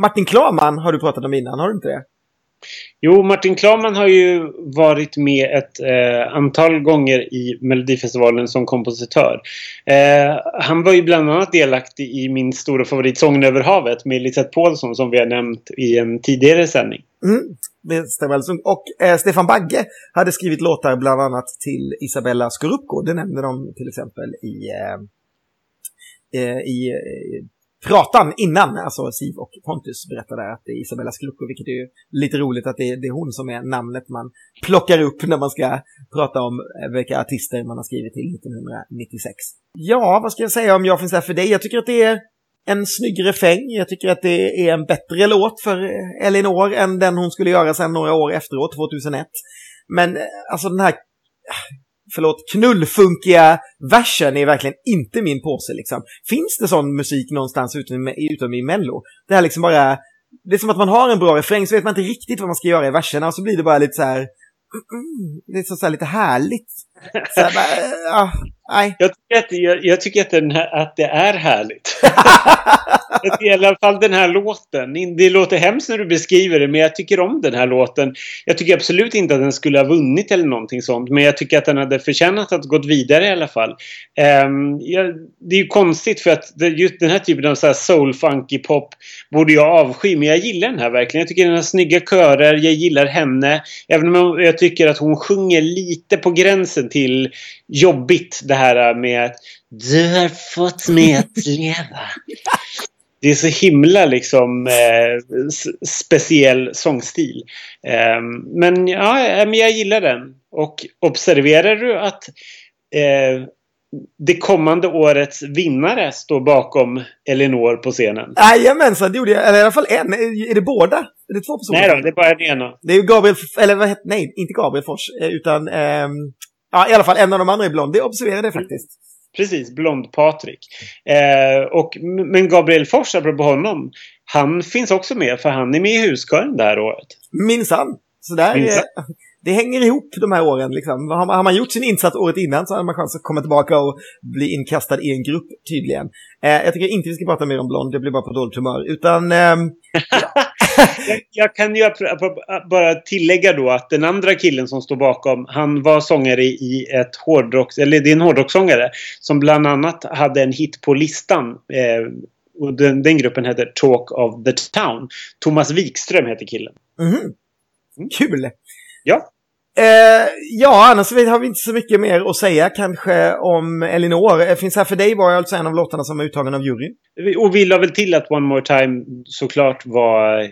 Martin Klaman har du pratat om innan, har du inte det? Jo, Martin Klaman har ju varit med ett eh, antal gånger i Melodifestivalen som kompositör. Eh, han var ju bland annat delaktig i min stora favorit Sången över havet med Elisabeth Paulsson som vi har nämnt i en tidigare sändning. Mm, det stämmer alltså. Och eh, Stefan Bagge hade skrivit låtar bland annat till Isabella Scorupco. Det nämnde de till exempel i, eh, eh, i eh, pratan innan. Alltså Siv och Pontus berättade att det är Isabella Scorupco, vilket är ju lite roligt att det är, det är hon som är namnet man plockar upp när man ska prata om eh, vilka artister man har skrivit till 1996. Ja, vad ska jag säga om Jag finns där för dig? Jag tycker att det är en snygg refräng. Jag tycker att det är en bättre låt för eh, Elinor än den hon skulle göra sen några år efteråt, 2001. Men eh, alltså den här, förlåt, knullfunkiga versen är verkligen inte min påse liksom. Finns det sån musik någonstans utom, utom i Mello? Det är liksom bara, det är som att man har en bra refräng så vet man inte riktigt vad man ska göra i verserna och så blir det bara lite så här, mm, mm det är så, så här lite härligt. Så här, bara, eh, ja, nej. Jag tycker att, jag, jag tycker att, här, att det är härligt. I alla fall den här låten. Det låter hemskt när du beskriver det men jag tycker om den här låten. Jag tycker absolut inte att den skulle ha vunnit eller någonting sånt. Men jag tycker att den hade förtjänat att gått vidare i alla fall. Ehm, jag, det är ju konstigt för att just den här typen av så här soul funky pop borde jag avsky. Men jag gillar den här verkligen. Jag tycker den har snygga körer. Jag gillar henne. Även om jag tycker att hon sjunger lite på gränsen till jobbigt. Det här med att du har fått mig att leva. Det är så himla liksom eh, speciell sångstil. Eh, men ja, men jag gillar den. Och observerar du att eh, det kommande årets vinnare står bakom Elinor på scenen? Jajamensan, det gjorde jag. Eller i alla fall en. Är det båda? Är det två personer? Nej då, det är bara den ena. Det är ju Gabriel, eller vad heter, nej, inte Gabriel Fors, eh, utan, ehm, ja i alla fall en av de andra är blond. Det observerade jag faktiskt. Precis, Blond-Patrik. Eh, och, men Gabriel Fors, apropå honom, han finns också med för han är med i huskören det här året. Minsann. Så där, Minsann. eh, det hänger ihop de här åren liksom. Har man, har man gjort sin insats året innan så har man chans att komma tillbaka och bli inkastad i en grupp tydligen. Eh, jag tycker inte vi ska prata mer om Blond, det blir bara på dåligt humör. Utan, ehm, Jag, jag kan ju bara tillägga då att den andra killen som står bakom, han var sångare i ett hårdrocks... Eller det är en hårdrockssångare som bland annat hade en hit på listan. Eh, och den, den gruppen heter Talk of the Town. Thomas Wikström heter killen. mhm. Kul! Ja. Eh, ja, annars har vi inte så mycket mer att säga kanske om Elinor. Eh, Finns här för dig var alltså en av låtarna som var uttagen av juryn. Och vi la väl till att One More Time såklart var eh,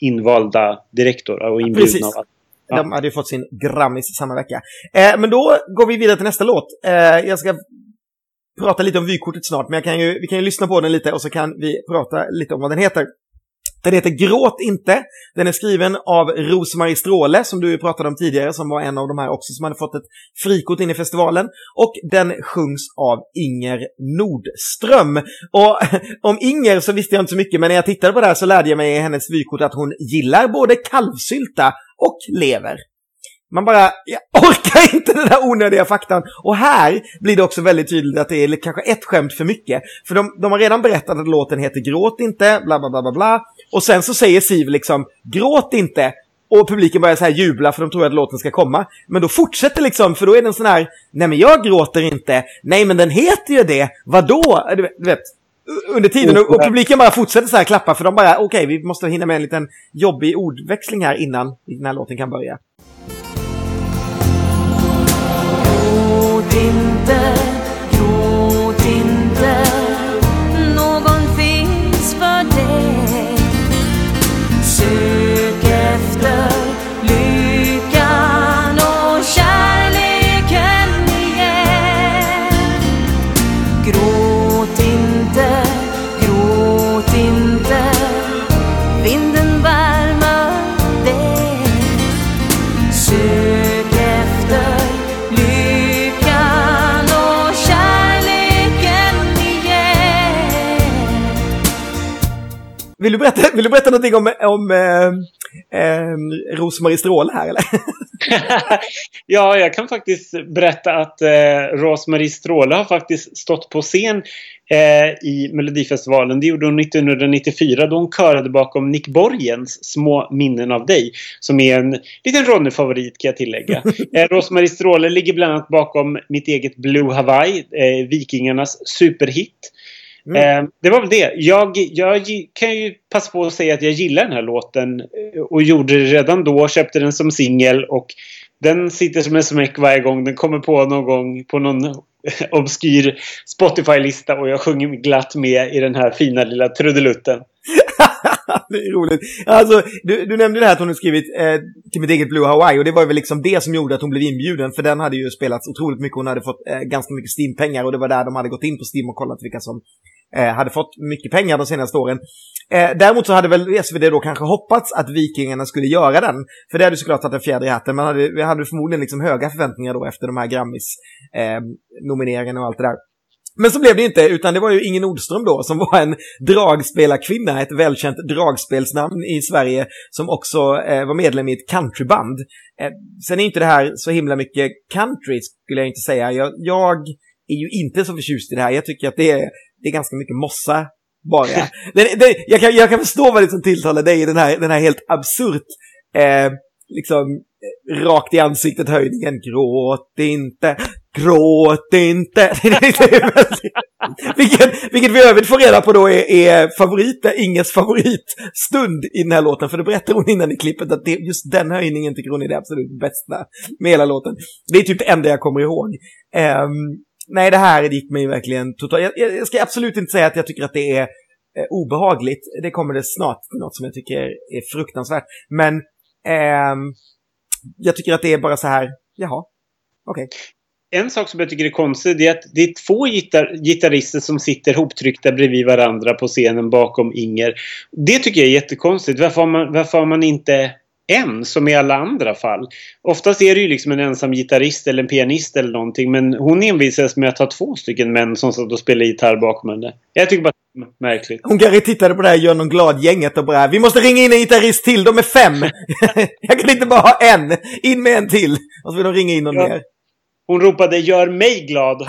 invalda direkt då, och inbjudna. Precis. av att- Ja. De hade ju fått sin Grammis samma vecka. Eh, men då går vi vidare till nästa låt. Eh, jag ska prata lite om vykortet snart, men kan ju, vi kan ju lyssna på den lite och så kan vi prata lite om vad den heter. Den heter Gråt inte. Den är skriven av Rosmarie Stråle, som du pratade om tidigare, som var en av de här också som hade fått ett frikort in i festivalen. Och den sjungs av Inger Nordström. Och om Inger så visste jag inte så mycket, men när jag tittade på det här så lärde jag mig i hennes vykort att hon gillar både kalvsylta och lever. Man bara, jag orkar inte den där onödiga faktan. Och här blir det också väldigt tydligt att det är kanske ett skämt för mycket. För de, de har redan berättat att låten heter Gråt inte, bla bla bla bla bla. Och sen så säger Siv liksom, gråt inte. Och publiken börjar så här jubla för de tror att låten ska komma. Men då fortsätter liksom, för då är den sån här, nej men jag gråter inte. Nej men den heter ju det, vadå? Du vet, du vet under tiden och, och publiken bara fortsätter så här klappa för de bara okej vi måste hinna med en liten jobbig ordväxling här innan den här låten kan börja. Gråt inte, gråt inte efter Vill du berätta, vill du berätta någonting om, om eh, eh, Rosmarie Stråle här eller? ja, jag kan faktiskt berätta att eh, Rosmarie Stråle har faktiskt stått på scen eh, i Melodifestivalen. Det gjorde hon 1994 då hon körade bakom Nick Borgens Små minnen av dig. Som är en liten Ronny-favorit kan jag tillägga. eh, Rosmarie Stråle ligger bland annat bakom mitt eget Blue Hawaii, eh, Vikingarnas superhit. Mm. Eh, det var väl det. Jag, jag kan ju passa på att säga att jag gillar den här låten eh, och gjorde det redan då. Köpte den som singel och den sitter som en smäck varje gång den kommer på någon gång på någon obskyr Spotify-lista och jag sjunger glatt med i den här fina lilla trudelutten. det är roligt. Alltså, du, du nämnde det här att hon har skrivit eh, till mitt eget Blue Hawaii och det var väl liksom det som gjorde att hon blev inbjuden för den hade ju spelats otroligt mycket. Hon hade fått eh, ganska mycket Steam-pengar och det var där de hade gått in på Steam och kollat vilka som Eh, hade fått mycket pengar de senaste åren. Eh, däremot så hade väl SvD då kanske hoppats att Vikingarna skulle göra den. För det hade såklart tagit en fjäder i hatten. Man hade, vi hade förmodligen liksom höga förväntningar då efter de här Grammis-nomineringarna eh, och allt det där. Men så blev det inte, utan det var ju Ingen Nordström då som var en dragspelarkvinna, ett välkänt dragspelsnamn i Sverige som också eh, var medlem i ett countryband. Eh, sen är inte det här så himla mycket country skulle jag inte säga. Jag, jag är ju inte så förtjust i det här. Jag tycker att det är, det är ganska mycket mossa bara. det, det, jag, kan, jag kan förstå vad det som tilltalar dig i den här, den här helt absurt eh, liksom eh, rakt i ansiktet höjningen. Gråt inte, gråt inte. vilket, vilket vi övrigt får reda på då är, är favorit, Inges favoritstund i den här låten. För det berättar hon innan i klippet att det, just den höjningen tycker hon är det absolut bästa med hela låten. Det är typ det enda jag kommer ihåg. Ehm, nej, det här gick mig verkligen totalt. Jag, jag, ska absolut inte säga att jag tycker att det är eh, obehagligt. Det kommer det snart något som jag tycker är fruktansvärt. Men eh, jag tycker att det är bara så här, jaha, okej. En sak som jag tycker är konstig är att det är två gitar gitarrister som sitter hoptryckta bredvid varandra på scenen bakom Inger. Det tycker jag är jättekonstigt. Varför har man, varför har man inte en som i alla andra fall? Oftast är det ju liksom en ensam gitarrist eller en pianist eller någonting men hon envisas med att ha två stycken män som satt och spelade gitarr bakom henne. Jag tycker bara det är märkligt. Hon kanske tittade på det här Gör någon glad-gänget och bara Vi måste ringa in en gitarrist till, de är fem! jag kan inte bara ha en! In med en till! Och så vill de ringa in någon Ja. mer. Hon ropade “Gör mig glad!”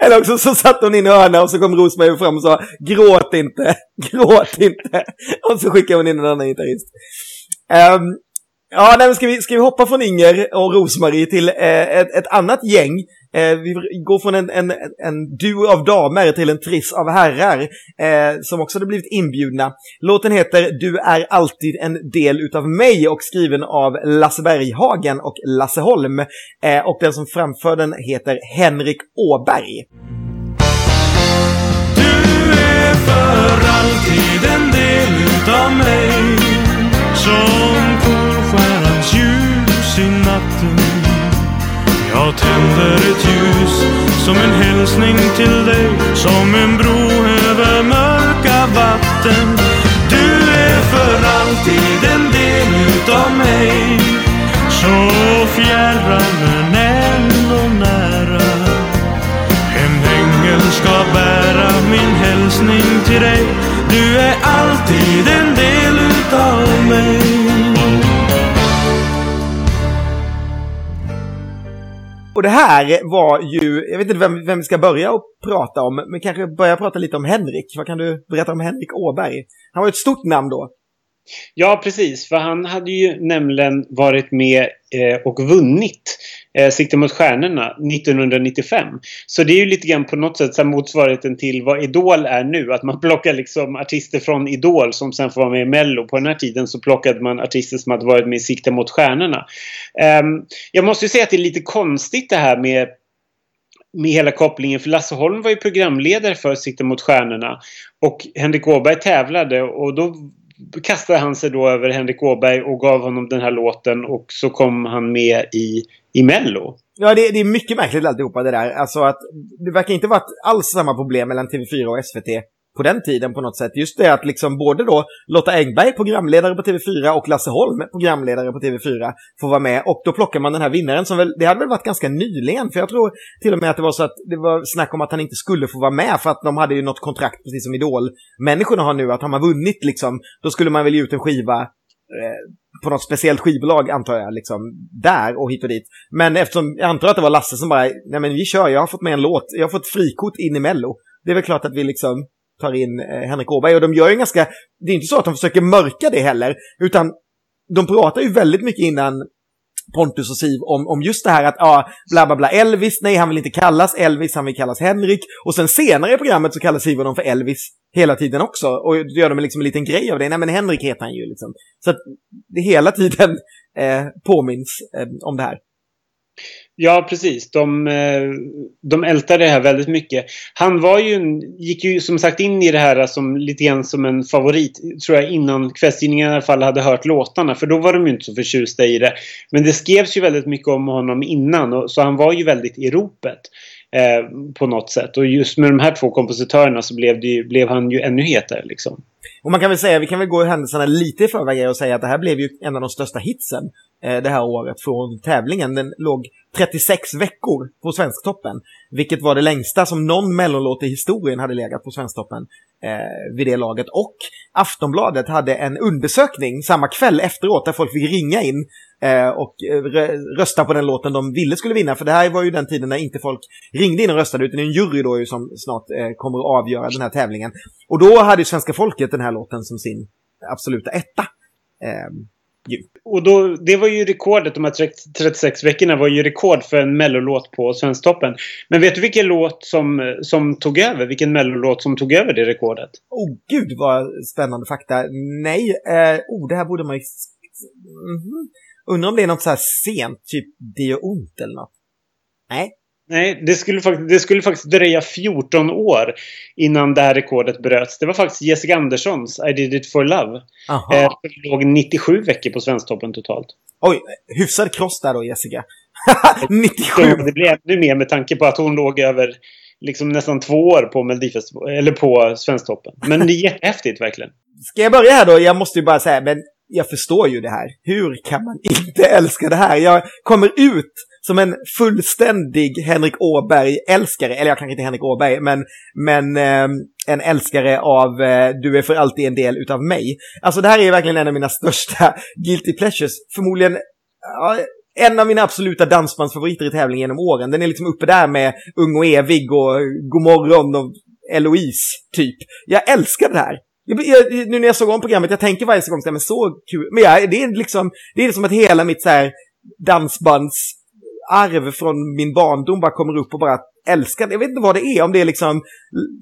Eller också så satt hon in i hörna och så kom Rosmarie fram och sa Gråt inte, gråt inte. Och så skickade hon in en annan gitarrist. Um, ja, nej, men ska, vi, ska vi hoppa från Inger och Rosmarie till eh, ett, ett annat gäng. Eh, vi går från en, en, en duo av damer till en triss av herrar eh, som också hade blivit inbjudna. Låten heter Du är alltid en del utav mig och skriven av Lasse Berghagen och Lasse Holm. Eh, och den som framför den heter Henrik Åberg. Du är för alltid en del utav mig Som ljus i natten. Jag tänder ett ljus som en hälsning till dig Som en bro över mörka vatten. Du är för alltid en del utav mig. Så fjärran men ändå nära. En ängel ska bära min hälsning till dig. Du är alltid en del utav mig. Och det här var ju, jag vet inte vem, vem vi ska börja och prata om, men kanske börja prata lite om Henrik. Vad kan du berätta om Henrik Åberg? Han var ett stort namn då. Ja, precis. För han hade ju nämligen varit med eh, och vunnit eh, Sikte mot stjärnorna 1995. Så det är ju lite grann på något sätt så här motsvarigheten till vad Idol är nu. Att man plockar liksom artister från Idol som sen får vara med i Mello. På den här tiden så plockade man artister som hade varit med i Sikte mot stjärnorna. Eh, jag måste ju säga att det är lite konstigt det här med med hela kopplingen. För Lasse Holm var ju programledare för Sikte mot stjärnorna. Och Henrik Åberg tävlade och då kastade han sig då över Henrik Åberg och gav honom den här låten och så kom han med i, i Mello. Ja, det, det är mycket märkligt alltihopa det där. Alltså att det verkar inte varit alls samma problem mellan TV4 och SVT på den tiden på något sätt. Just det att liksom både då Lotta Engberg, programledare på TV4 och Lasse Holm, programledare på TV4, får vara med. Och då plockar man den här vinnaren som väl, det hade väl varit ganska nyligen, för jag tror till och med att det var så att det var snack om att han inte skulle få vara med för att de hade ju något kontrakt precis som Idol-människorna har nu, att har man vunnit liksom, då skulle man väl ge ut en skiva Eh, på något speciellt skivbolag antar jag, liksom där och hit och dit. Men eftersom jag antar att det var Lasse som bara, nej men vi kör, jag har fått med en låt, jag har fått frikort in i Mello. Det är väl klart att vi liksom tar in eh, Henrik Åberg och de gör ju ganska, det är inte så att de försöker mörka det heller, utan de pratar ju väldigt mycket innan Pontus och Siv om, om just det här att, ja, bla bla bla, Elvis, nej han vill inte kallas Elvis, han vill kallas Henrik. Och sen senare i programmet så kallar Siv honom för Elvis hela tiden också. Och då gör de liksom en liten grej av det, nej men Henrik heter han ju liksom. Så att det hela tiden eh, påminns eh, om det här. Ja, precis. De, eh, de ältar det här väldigt mycket. Han var ju, gick ju som sagt in i det här som lite grann som en favorit, tror jag, innan kvällstidningarna i alla fall hade hört låtarna. För då var de ju inte så förtjusta i det. Men det skrevs ju väldigt mycket om honom innan, och, så han var ju väldigt i ropet. Eh, på något sätt. Och just med de här två kompositörerna så blev, det, blev han ju ännu hetare. Liksom. Och man kan väl säga, vi kan väl gå händelserna lite i förväg och säga att det här blev ju en av de största hitsen Eh, det här året från tävlingen. Den låg 36 veckor på Svensktoppen, vilket var det längsta som någon mellonlåt i historien hade legat på Svensktoppen eh, vid det laget. Och Aftonbladet hade en undersökning samma kväll efteråt där folk fick ringa in eh, och eh, rösta på den låten de ville skulle vinna. För det här var ju den tiden när inte folk ringde in och röstade utan en jury då ju som snart eh, kommer att avgöra den här tävlingen. Och då hade ju svenska folket den här låten som sin absoluta etta. Ehm, och då, det var ju rekordet, de här 36 veckorna var ju rekord för en mellolåt på Svensktoppen. Men vet du vilken låt som, som tog över? Vilken mellolåt som tog över det rekordet? Oh gud vad spännande fakta. Nej, eh, oh det här borde man ju... Mm -hmm. Undrar om det är något så här sent, typ Det gör ont eller något. Nej, Nej, det skulle, det skulle faktiskt dröja 14 år innan det här rekordet bröts. Det var faktiskt Jessica Anderssons I did it for love. Aha. Eh, låg 97 veckor på Svensktoppen totalt. Oj, hyfsad kross där då Jessica. 97! det blir ännu mer med tanke på att hon låg över liksom nästan två år på eller på Svensktoppen. Men det är jättehäftigt verkligen. Ska jag börja här då? Jag måste ju bara säga, men jag förstår ju det här. Hur kan man inte älska det här? Jag kommer ut som en fullständig Henrik Åberg-älskare, eller jag kanske inte Henrik Åberg, men, men eh, en älskare av eh, Du är för alltid en del utav mig. Alltså det här är verkligen en av mina största guilty pleasures. Förmodligen ja, en av mina absoluta dansbandsfavoriter i tävlingen genom åren. Den är liksom uppe där med Ung och evig och Godmorgon och Eloise, typ. Jag älskar det här. Jag, jag, nu när jag såg om programmet, jag tänker varje gång, men så kul. Men ja, det är liksom, det är som att hela mitt så här dansbands arv från min barndom bara kommer upp och bara älskar Jag vet inte vad det är, om det är liksom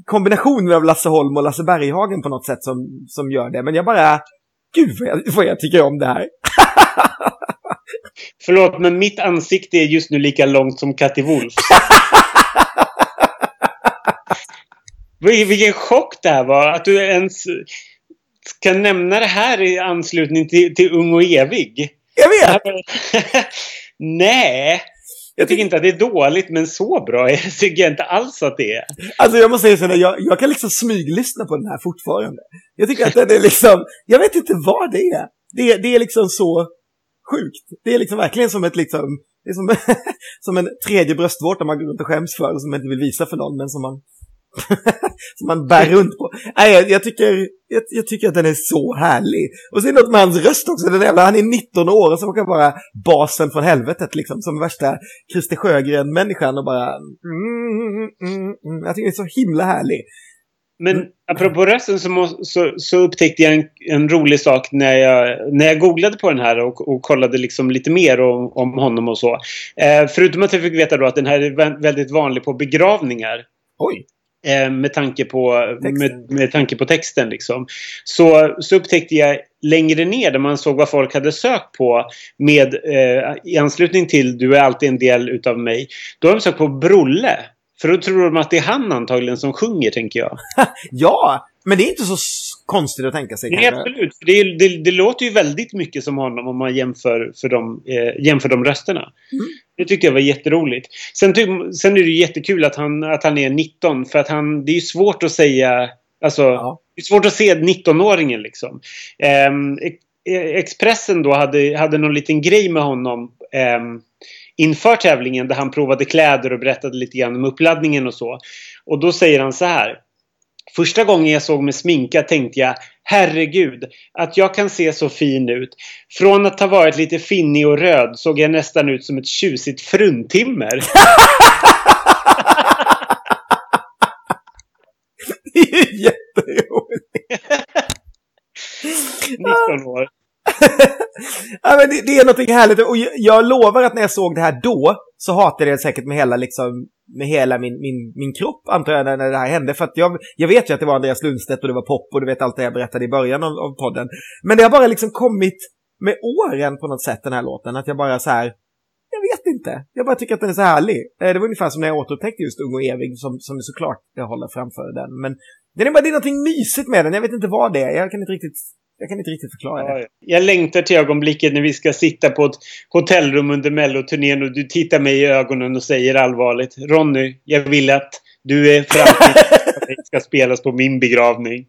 kombinationen av Lasse Holm och Lasse Berghagen på något sätt som, som gör det. Men jag bara, gud vad jag, vad jag tycker om det här. Förlåt, men mitt ansikte är just nu lika långt som Katte Wolf. Vilken chock det här var, att du ens ska nämna det här i anslutning till, till Ung och evig. Jag vet! Nej! Jag tycker inte att det är dåligt, men så bra jag tycker jag inte alls att det är. Alltså jag måste säga så jag, jag kan liksom smyglyssna på den här fortfarande. Jag tycker att den är liksom, jag vet inte vad det är. Det, det är liksom så sjukt. Det är liksom verkligen som ett liksom, det är som, som en tredje bröstvårta man går runt och skäms för och som man inte vill visa för någon, men som man som man bär runt på. Nej, jag, jag tycker, jag, jag, tycker att den är så härlig. Och det något med hans röst också. Den jävla, han är 19 år och så kan bara basen från helvetet liksom. Som värsta Christer Sjögren-människan och bara... Mm, mm, mm, jag tycker det är så himla härlig. Men apropå rösten så, må, så, så, upptäckte jag en, en, rolig sak när jag, när jag googlade på den här och, och kollade liksom lite mer om, om honom och så. Eh, förutom att jag fick veta då att den här är väldigt vanlig på begravningar. Oj! Eh, med, tanke på, med, med tanke på texten. Liksom. Så, så upptäckte jag längre ner där man såg vad folk hade sökt på med, eh, i anslutning till Du är alltid en del utav mig. Då har de sökt på Brolle. För då tror de att det är han antagligen som sjunger, tänker jag. ja, men det är inte så konstigt att tänka sig. Nej, absolut. Det, det, det, låter ju väldigt mycket som honom om man jämför, för de, eh, jämför de rösterna. Mm. Det tyckte jag var jätteroligt. Sen, sen är det jättekul att han, att han är 19 för att han, det är svårt att säga Alltså, Ja. det är svårt att se 19-åringen liksom. Ehm, E- Expressen då hade, hade någon liten grej med honom ehm, inför tävlingen där han provade kläder och berättade lite grann om uppladdningen och så. Och då säger han så här. Första gången jag såg mig sminka tänkte jag Herregud, att jag kan se så fin ut. Från att ha varit lite finnig och röd såg jag nästan ut som ett tjusigt fruntimmer. Det är jätteroligt. 19 år. ja, men det, det är något härligt. Och jag, jag lovar att när jag såg det här då så hatade jag det säkert med hela, liksom, med hela min, min, min kropp, antar jag, när, det här hände. För att jag, jag vet ju att det var Andreas Lundstedt och det var pop och du vet allt det jag berättade i början av, av podden. Men det har bara liksom kommit med åren på något sätt, den här låten. Att jag bara så här, jag vet inte. Jag bara tycker att den är så härlig. Eh, det var ungefär som när jag återupptäckte just Ung och evig, som, som såklart jag håller framför den. Men den är bara, det är någonting mysigt med den. Jag vet inte vad det är. Jag kan inte riktigt, jag kan inte riktigt förklara det. Ja, Jag längtar till ögonblicket när vi ska sitta på ett hotellrum under melloturnén och du tittar mig i ögonen och säger allvarligt Ronny, jag vill att du är framtiden ska spelas på min begravning.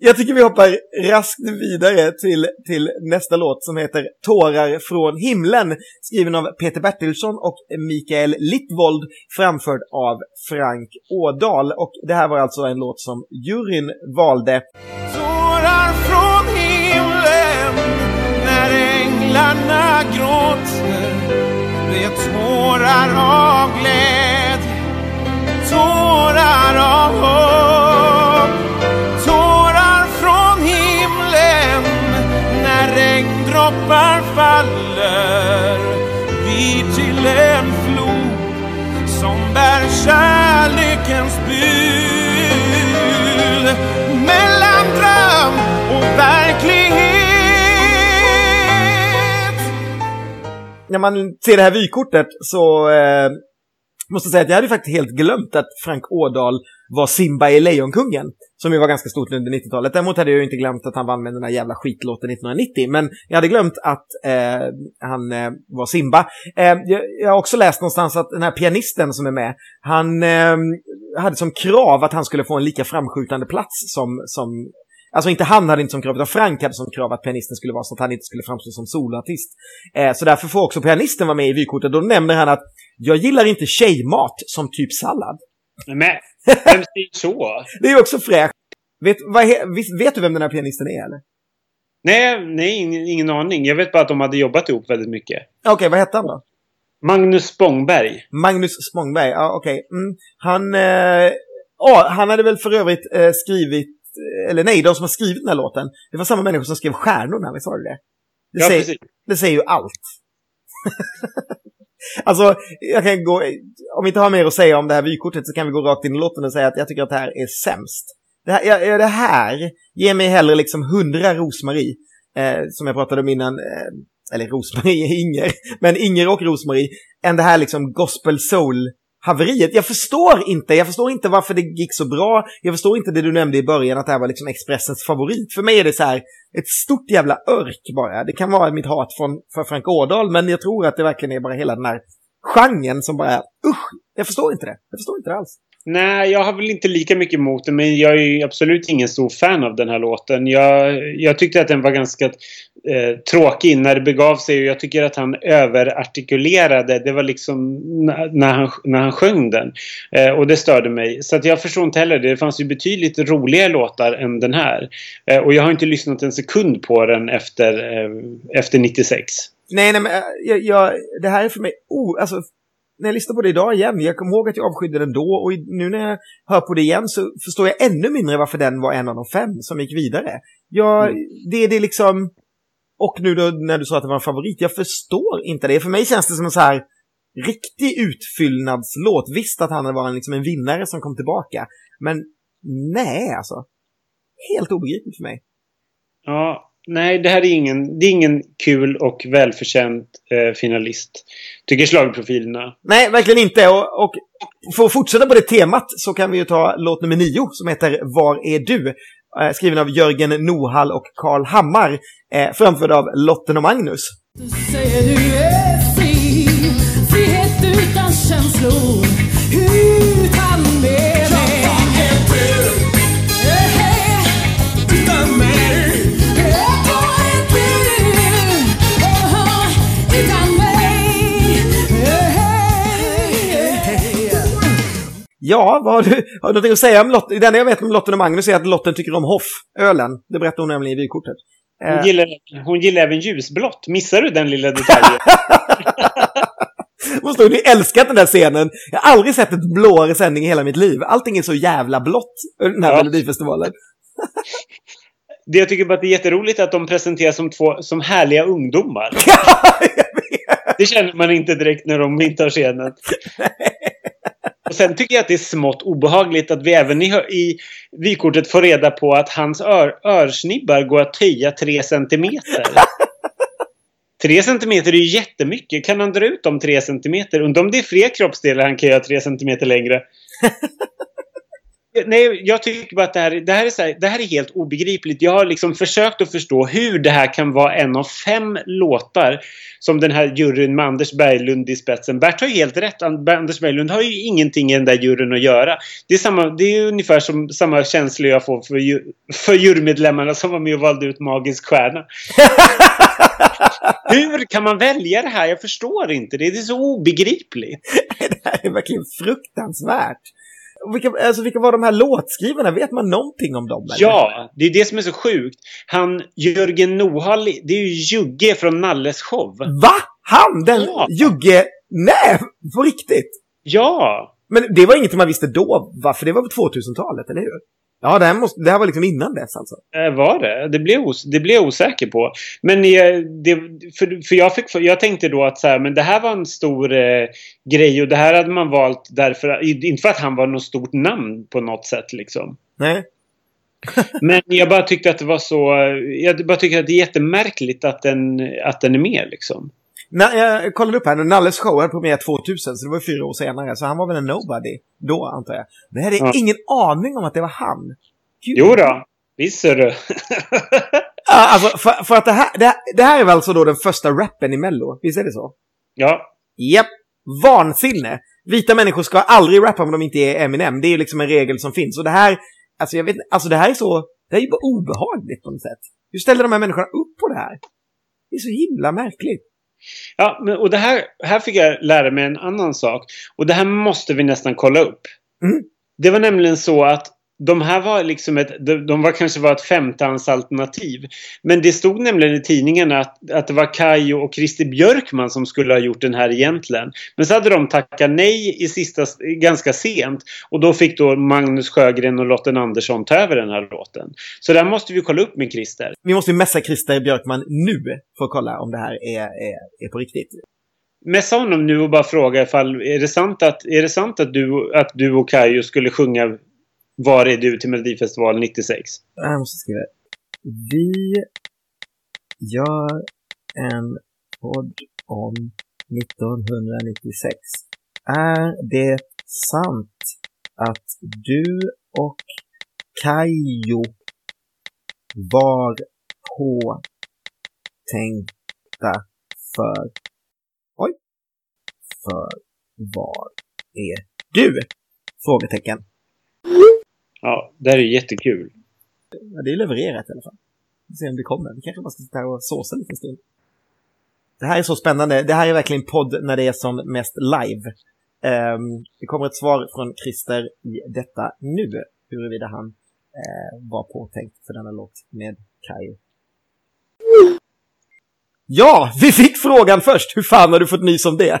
Jag tycker vi hoppar raskt vidare till, till nästa låt som heter Tårar från himlen. Skriven av Peter Bertilsson och Mikael Littvold. Framförd av Frank Ådahl. Och det här var alltså en låt som juryn valde. Tårar från himlen när änglarna gråter Det är tårar av glädje, tårar av hopp regndroppar faller vi till en flod som bär kärlekens bud mellan dröm och verklighet. När man ser det här vykortet så eh, måste jag säga att jag hade faktiskt helt glömt att Frank Ådahl var Simba i Lejonkungen. Som ju var ganska stort under 90-talet. Däremot hade jag ju inte glömt att han vann med den där jävla skitlåten 1990. Men jag hade glömt att eh, han eh, var Simba. Eh, jag, jag har också läst någonstans att den här pianisten som är med, han eh, hade som krav att han skulle få en lika framskjutande plats som, som Alltså inte han hade inte som krav, utan Frank hade som krav att pianisten skulle vara så att han inte skulle framstå som soloartist. Eh, så därför får också pianisten vara med i vykortet. Då nämner han att jag gillar inte tjejmat som typ sallad. Nej vem säger så? Det är ju också fräscht. Vet, he- vet du vem den här pianisten är eller? Nej, nej ingen, ingen aning. Jag vet bara att de hade jobbat ihop väldigt mycket. Okej, vad hette han då? Magnus Spångberg. Magnus Spångberg, ja okej. Mm. Han, eh, ja, han hade väl för övrigt eh, skrivit, eller nej, de som har skrivit den här låten, det var samma människor som skrev Stjärnorna, visst var det det? Det, Ja, säger, precis. det säger ju allt. alltså, jag kan gå, om vi inte har mer att säga om det här vykortet så kan vi gå rakt in i låten och säga att jag tycker att det här är sämst. Det här, ja, det här ger mig hellre liksom hundra Rosmarie, eh, som jag pratade om innan, eh, eller Rosmarie är Inger, men Inger och Rosmarie, än det här liksom gospel soul haveriet. Jag förstår inte, jag förstår inte varför det gick så bra. Jag förstår inte det du nämnde i början, att det här var liksom Expressens favorit. För mig är det så här, ett stort jävla örk bara. Det kan vara mitt hat från, för Frank Ådahl, men jag tror att det verkligen är bara hela den här genren som bara, usch, jag förstår inte det. Jag förstår inte det alls. Nej, jag har väl inte lika mycket emot den, men jag är ju absolut ingen stor fan av den här låten. Jag, jag tyckte att den var ganska eh, tråkig när det begav sig och jag tycker att han överartikulerade. Det var liksom när han, när han sjöng den. Eh, och det störde mig. Så att jag förstår inte heller det. Det fanns ju betydligt roligare låtar än den här. Eh, och jag har inte lyssnat en sekund på den efter, eh, efter 96. Nej, nej, men eh, jag, jag, det här är för mig, oh, alltså, när jag lyssnar på det idag igen, jag kommer ihåg att jag avskydde den då och nu när jag hör på det igen så förstår jag ännu mindre varför den var en av de fem som gick vidare. Jag, det, det är liksom, och nu då när du sa att det var en favorit, jag förstår inte det. För mig känns det som en så här riktig utfyllnadslåt. Visst att han var en, liksom en vinnare som kom tillbaka, men nej alltså. Helt obegripligt för mig. Ja, nej, det här är ingen, det är ingen kul och välförtjänt eh, finalist. Tycker slagprofilerna. Nej, verkligen inte. Och, och för att fortsätta på det temat så kan vi ju ta låt nummer nio som heter Var är du? Eh, skriven av Jörgen Nohall och Karl Hammar. Eh, framförd av Lotten och Magnus. Du säger du är fri Frihet utan känslor Utan Ja, vad har du, har du någonting att säga om Lotten? Det enda jag vet om Lotten och Magnus är att Lotten tycker om Hoff, ölen. Det berättar hon nämligen i vykortet. Hon Eh, gillar, hon gillar även ljusblått. Missar du den lilla detaljen? måste hon ju älskat den där scenen. Jag har aldrig sett ett blåare sändning i hela mitt liv. Allting är så jävla blått, den här Ja. Melodifestivalen. Det jag tycker bara att det är jätteroligt att de presenteras som två som härliga ungdomar. Det känner man inte direkt när de intar scenen. Och sen tycker jag att det är smått obehagligt att vi även i, i vykortet får reda på att hans ör, örsnibbar går att töja 3 centimeter. 3 centimeter är ju jättemycket. Kan han dra ut dem 3 centimeter? Undrar om det är fler kroppsdelar han kan göra 3 centimeter längre. Nej, jag tycker bara att det här, det, här är så här, det här är helt obegripligt. Jag har liksom försökt att förstå hur det här kan vara en av fem låtar som den här juryn med Anders Berglund i spetsen. Bert har ju helt rätt. An- Anders Berglund har ju ingenting i den där juryn att göra. Det är, samma, det är ungefär som samma känsla jag får för, för jurymedlemmarna som var med och valde ut Magisk Stjärna. Hur kan man välja det här? Jag förstår inte. Det är så obegripligt. det här är verkligen fruktansvärt. Vilka, alltså, vilka var de här låtskrivarna? Vet man någonting om dem? eller? Ja, det är det som är så sjukt. Han, Jörgen Nohall, det är ju Jugge från Nalles show. Va? Han? Den Ja. Jugge? Nej, på riktigt? Ja! Men det var inget man visste då, va? För det var på 2000-talet, eller hur? Ja, det här, måste, det här var liksom innan dess alltså. Eh, Var det? Det blev, os- det blev jag osäker på. Men eh, det, för, för, jag, fick, för jag tänkte då att så här, men det här var en stor eh, grej och det här hade man valt därför, inte för att han var något stort namn på något sätt liksom. Nej. Men jag bara tyckte att det var så, jag bara tycker att det är jättemärkligt att den, att den är med liksom. Na, jag kollade upp här nu, Nalles show hade premiär 2000, så det var fyra år senare. Så han var väl en nobody då, antar jag. Men jag hade Ja. ingen aning om att det var han. Gud. Jo då, visst ser du. Ja, alltså, för, för att det här, det, här, det här är väl alltså då den första rappen i Mello? Visst är det så? ja, Japp. Vansinne. Vita människor ska aldrig rappa om de inte är Eminem. Det är ju liksom en regel som finns. Och det här, alltså jag vet alltså det här är så, det här är ju bara obehagligt på något sätt. Hur ställer de här människorna upp på det här? Det är så himla märkligt. Ja, men, och det här, här fick jag lära mig en annan sak. Och det här måste vi nästan kolla upp. Mm. Det var nämligen så att de här var liksom ett, de, var kanske var ett femtehandsalternativ. Men det stod nämligen i tidningen att, att det var Kajo och Christer Björkman som skulle ha gjort den här egentligen. Men så hade de tackat nej i sista, ganska sent. Och då fick då Magnus Sjögren och Lotten Andersson ta över den här låten. Så där måste vi kolla upp med Christer. Vi måste messa Christer Björkman nu för att kolla om det här är, är, är på riktigt. Messa honom nu och bara fråga ifall är det sant att, är det sant att, du, att du och Kajo skulle sjunga var är du till Melodifestivalen 96? Jag måste skriva. Vi gör en podd om 1996. Är det sant att du och Kajo var påtänkta för... Oj! För var är du? Frågetecken. Ja, det här är jättekul. Ja, det är levererat i alla fall. Vi får se om det kommer. Vi kanske bara ska sitta här och såsa lite stund. Det här är så spännande. Det här är verkligen podd när det är som mest live. Ehm, det kommer ett svar från Christer i detta nu. Huruvida han eh, var påtänkt för denna låt med Kayo. Ja, vi fick frågan först. Hur fan har du fått nys om det?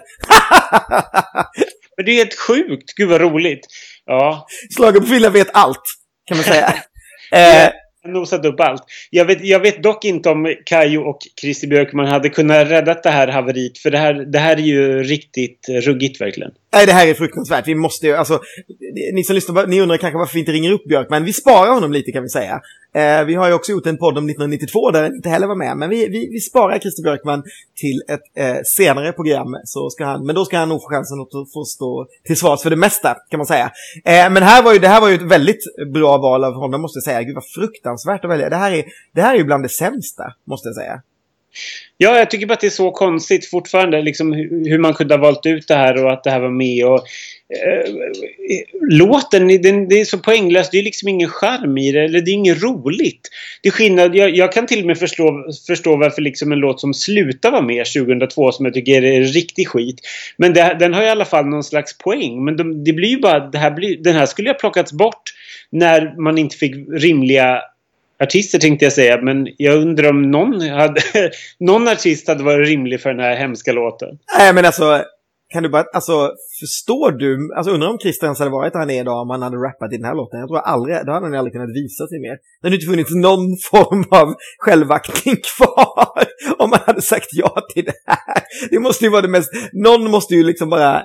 Men det är helt sjukt. Gud vad roligt. Ja, Slagen på Villa vet allt, kan man säga. eh, nosat upp allt. Jag vet, jag vet dock inte om Kajo och Christer Björkman hade kunnat rädda det här haveriet. För det här, det här är ju riktigt ruggigt verkligen. Nej, det här är fruktansvärt. Vi måste ju, alltså, ni som lyssnar, ni undrar kanske varför vi inte ringer upp Björkman. Vi sparar honom lite kan vi säga. Eh, vi har ju också gjort en podd om 1992 där han inte heller var med. Men vi, vi, vi sparar Christer Björkman till ett eh, senare program. Så ska han, men då ska han nog få chansen att få stå till svars för det mesta, kan man säga. Eh, men här var ju, det här var ju ett väldigt bra val av honom, måste jag säga. Gud vad fruktansvärt att välja. Det här är, det här är ju bland det sämsta, måste jag säga. Ja, jag tycker bara att det är så konstigt fortfarande. Liksom, hur man kunde ha valt ut det här och att det här var med. Och, eh, låten, den, det är så poänglöst. Det är liksom ingen charm i det. Eller det är inget roligt. Det är skillnad. Jag, jag kan till och med förstå, förstå varför liksom en låt som Sluta var med 2002 som jag tycker är riktig skit. Men det, den har i alla fall någon slags poäng. Men de, det blir ju bara... Det här blir, den här skulle ha plockats bort när man inte fick rimliga artister tänkte jag säga, men jag undrar om någon, hade, någon artist hade varit rimlig för den här hemska låten. Nej, men alltså, kan du bara, alltså, förstår du, alltså undrar om Christer ens hade varit där han är idag om han hade rappat i den här låten. Jag tror aldrig, då hade han aldrig kunnat visa sig mer. Det hade inte funnits någon form av självaktning kvar om man hade sagt ja till det här. Det måste ju vara det mest, någon måste ju liksom bara,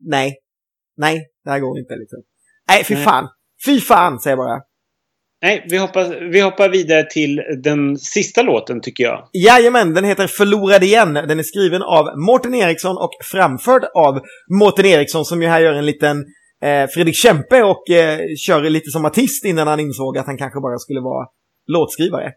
nej, nej, det här går inte liksom. Nej, fy fan. Fy fan, säger jag bara. Nej, vi hoppar, vi hoppar vidare till den sista låten tycker jag. Jajamän, den heter Förlorad igen. Den är skriven av Mårten Eriksson och framförd av Mårten Eriksson som ju här gör en liten eh, Fredrik Kempe och eh, kör lite som artist innan han insåg att han kanske bara skulle vara låtskrivare.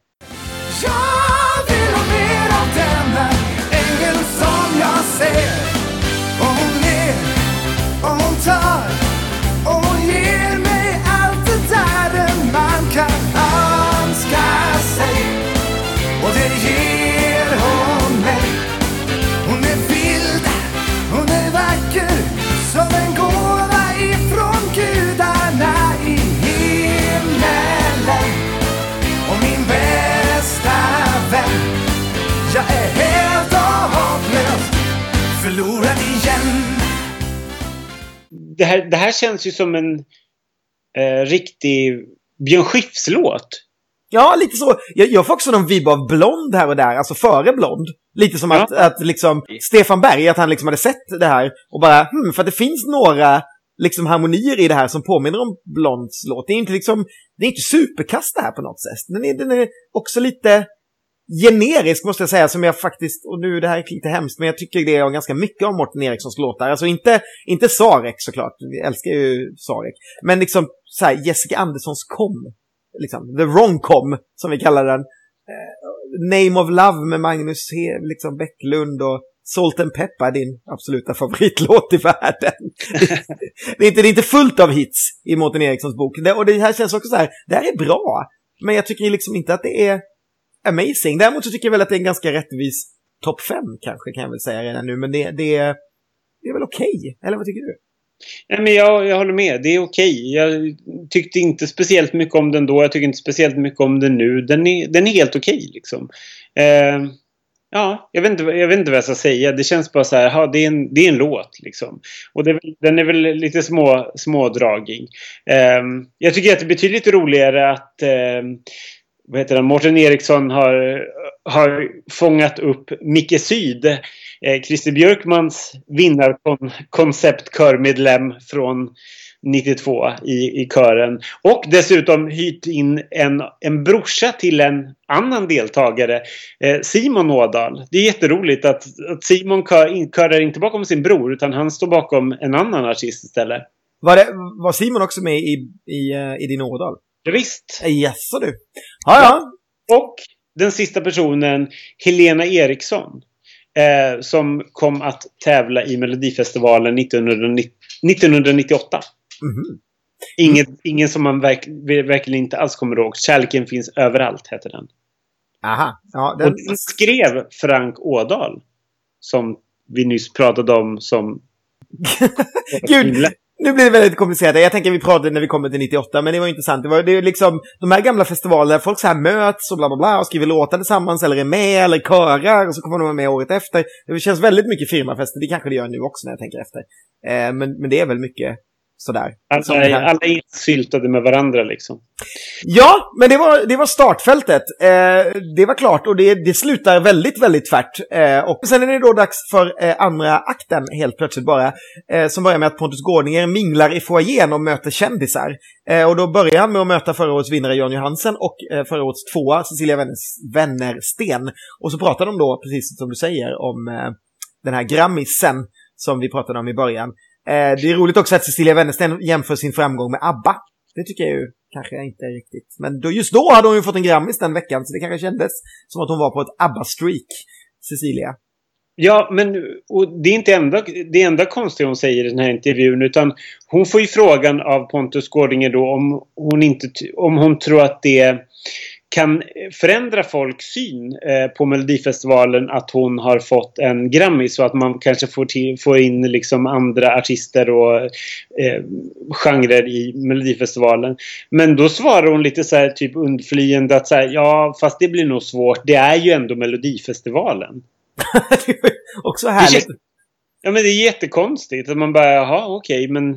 Det här, det här känns ju som en eh, riktig Björn Skifs-låt. Ja, lite så. Jag, jag får också någon vibb av Blond här och där, alltså före Blond. Lite som Ja. att, att liksom Stefan Berg, att han liksom hade sett det här och bara, hmm, för att det finns några liksom harmonier i det här som påminner om Blonds låt. Det är inte liksom, det är inte superkast det här på något sätt. Den är, den är också lite generisk måste jag säga, som jag faktiskt, och nu det här är lite hemskt, men jag tycker det är ganska mycket om Mårten Erikssons låtar. Alltså inte, inte Sarek såklart, vi älskar ju Sarek. Men liksom så här, Jessica Anderssons kom, liksom, The Wrong Com, som vi kallar den. Eh, Name of Love med Magnus He, liksom Bäcklund och Salt and Pepper, din absoluta favoritlåt i världen. det, är inte, det är inte fullt av hits i Mårten Erikssons bok. Det, och det här känns också så här, det här är bra. Men jag tycker liksom inte att det är amazing. Däremot så tycker jag väl att det är en ganska rättvis topp fem kanske, kan jag väl säga redan nu. Men det, det, är- det är väl okej, eller vad tycker du? Nej, men jag, jag håller med. Det är okej. Jag tyckte inte speciellt mycket om den då. Jag tycker inte speciellt mycket om den nu. Den är, den är helt okej liksom. Eh, ja, jag vet, inte, jag vet inte vad jag ska säga. Det känns bara så här, Ha, det, är en, det är en låt liksom. Och det, den är väl lite små, smådragig. Eh, jag tycker att det är betydligt roligare att eh, vad heter han, Mårten Eriksson har, har fångat upp Micke Syd, eh, Christer Björkmans vinnarkonceptkörmedlem från 92 i, i kören. Och dessutom hyrt in en, en brorsa till en annan deltagare, eh, Simon Ådahl. Det är jätteroligt att, att Simon kör, in, körar inte bakom sin bror utan han står bakom en annan artist istället. Var, det, var Simon också med i, i, eh, i din Ådal? Visst. Eh, Jaså du? Ja, ja. Och den sista personen, Helena Eriksson. Eh, som kom att tävla i Melodifestivalen 1990, 1998. Mhm. Inget, Ingen som man verk, verkligen inte alls kommer ihåg. Kärleken finns överallt, heter den. Aha. Ja, Och den, den skrev Frank Ådahl. Som vi nyss pratade om som... Gud, nu blir det väldigt komplicerat. Jag tänker vi pratar när vi kommer till 98, men det var intressant. Det var det är liksom de här gamla festivalerna, där folk så här möts och bla bla bla och skriver låtar tillsammans eller är med eller körar och så kommer de vara med året efter. Det känns väldigt mycket firmafester, det kanske det gör nu också när jag tänker efter. Eh, men, men det är väl mycket sådär. Här. alla är insyltade med varandra liksom. Ja, men det var, det var startfältet. Eh, det var klart och det, det slutar väldigt, väldigt tvärt. Eh, och sen är det då dags för eh, andra akten helt plötsligt bara. Eh, som börjar med att Pontus Gårdinger minglar i foajén och möter kändisar. Eh, och då börjar han med att möta förra årets vinnare Jan Johansen och eh, förra årets tvåa Cecilia Wenner- Wennersten. Och så pratar de då, precis som du säger, om eh, den här grammisen som vi pratade om i början. Eh, det är roligt också att Cecilia Wennersten jämför sin framgång med ABBA. Det tycker jag ju kanske inte riktigt. Men då, just då hade hon ju fått en Grammis den veckan, så det kanske kändes som att hon var på ett ABBA-streak, Cecilia. Ja, men och det är inte enda, det enda konstiga hon säger i den här intervjun utan hon får ju frågan av Pontus Gårdinger då om hon, inte, om hon tror att det kan förändra folks syn eh, på Melodifestivalen att hon har fått en Grammis så att man kanske får, till, får in liksom andra artister och eh, genrer i Melodifestivalen. Men då svarar hon lite så här typ undflyende att så här, ja fast det blir nog svårt. Det är ju ändå Melodifestivalen. också härligt. Ja men det är jättekonstigt. Att man bara, jaha okej men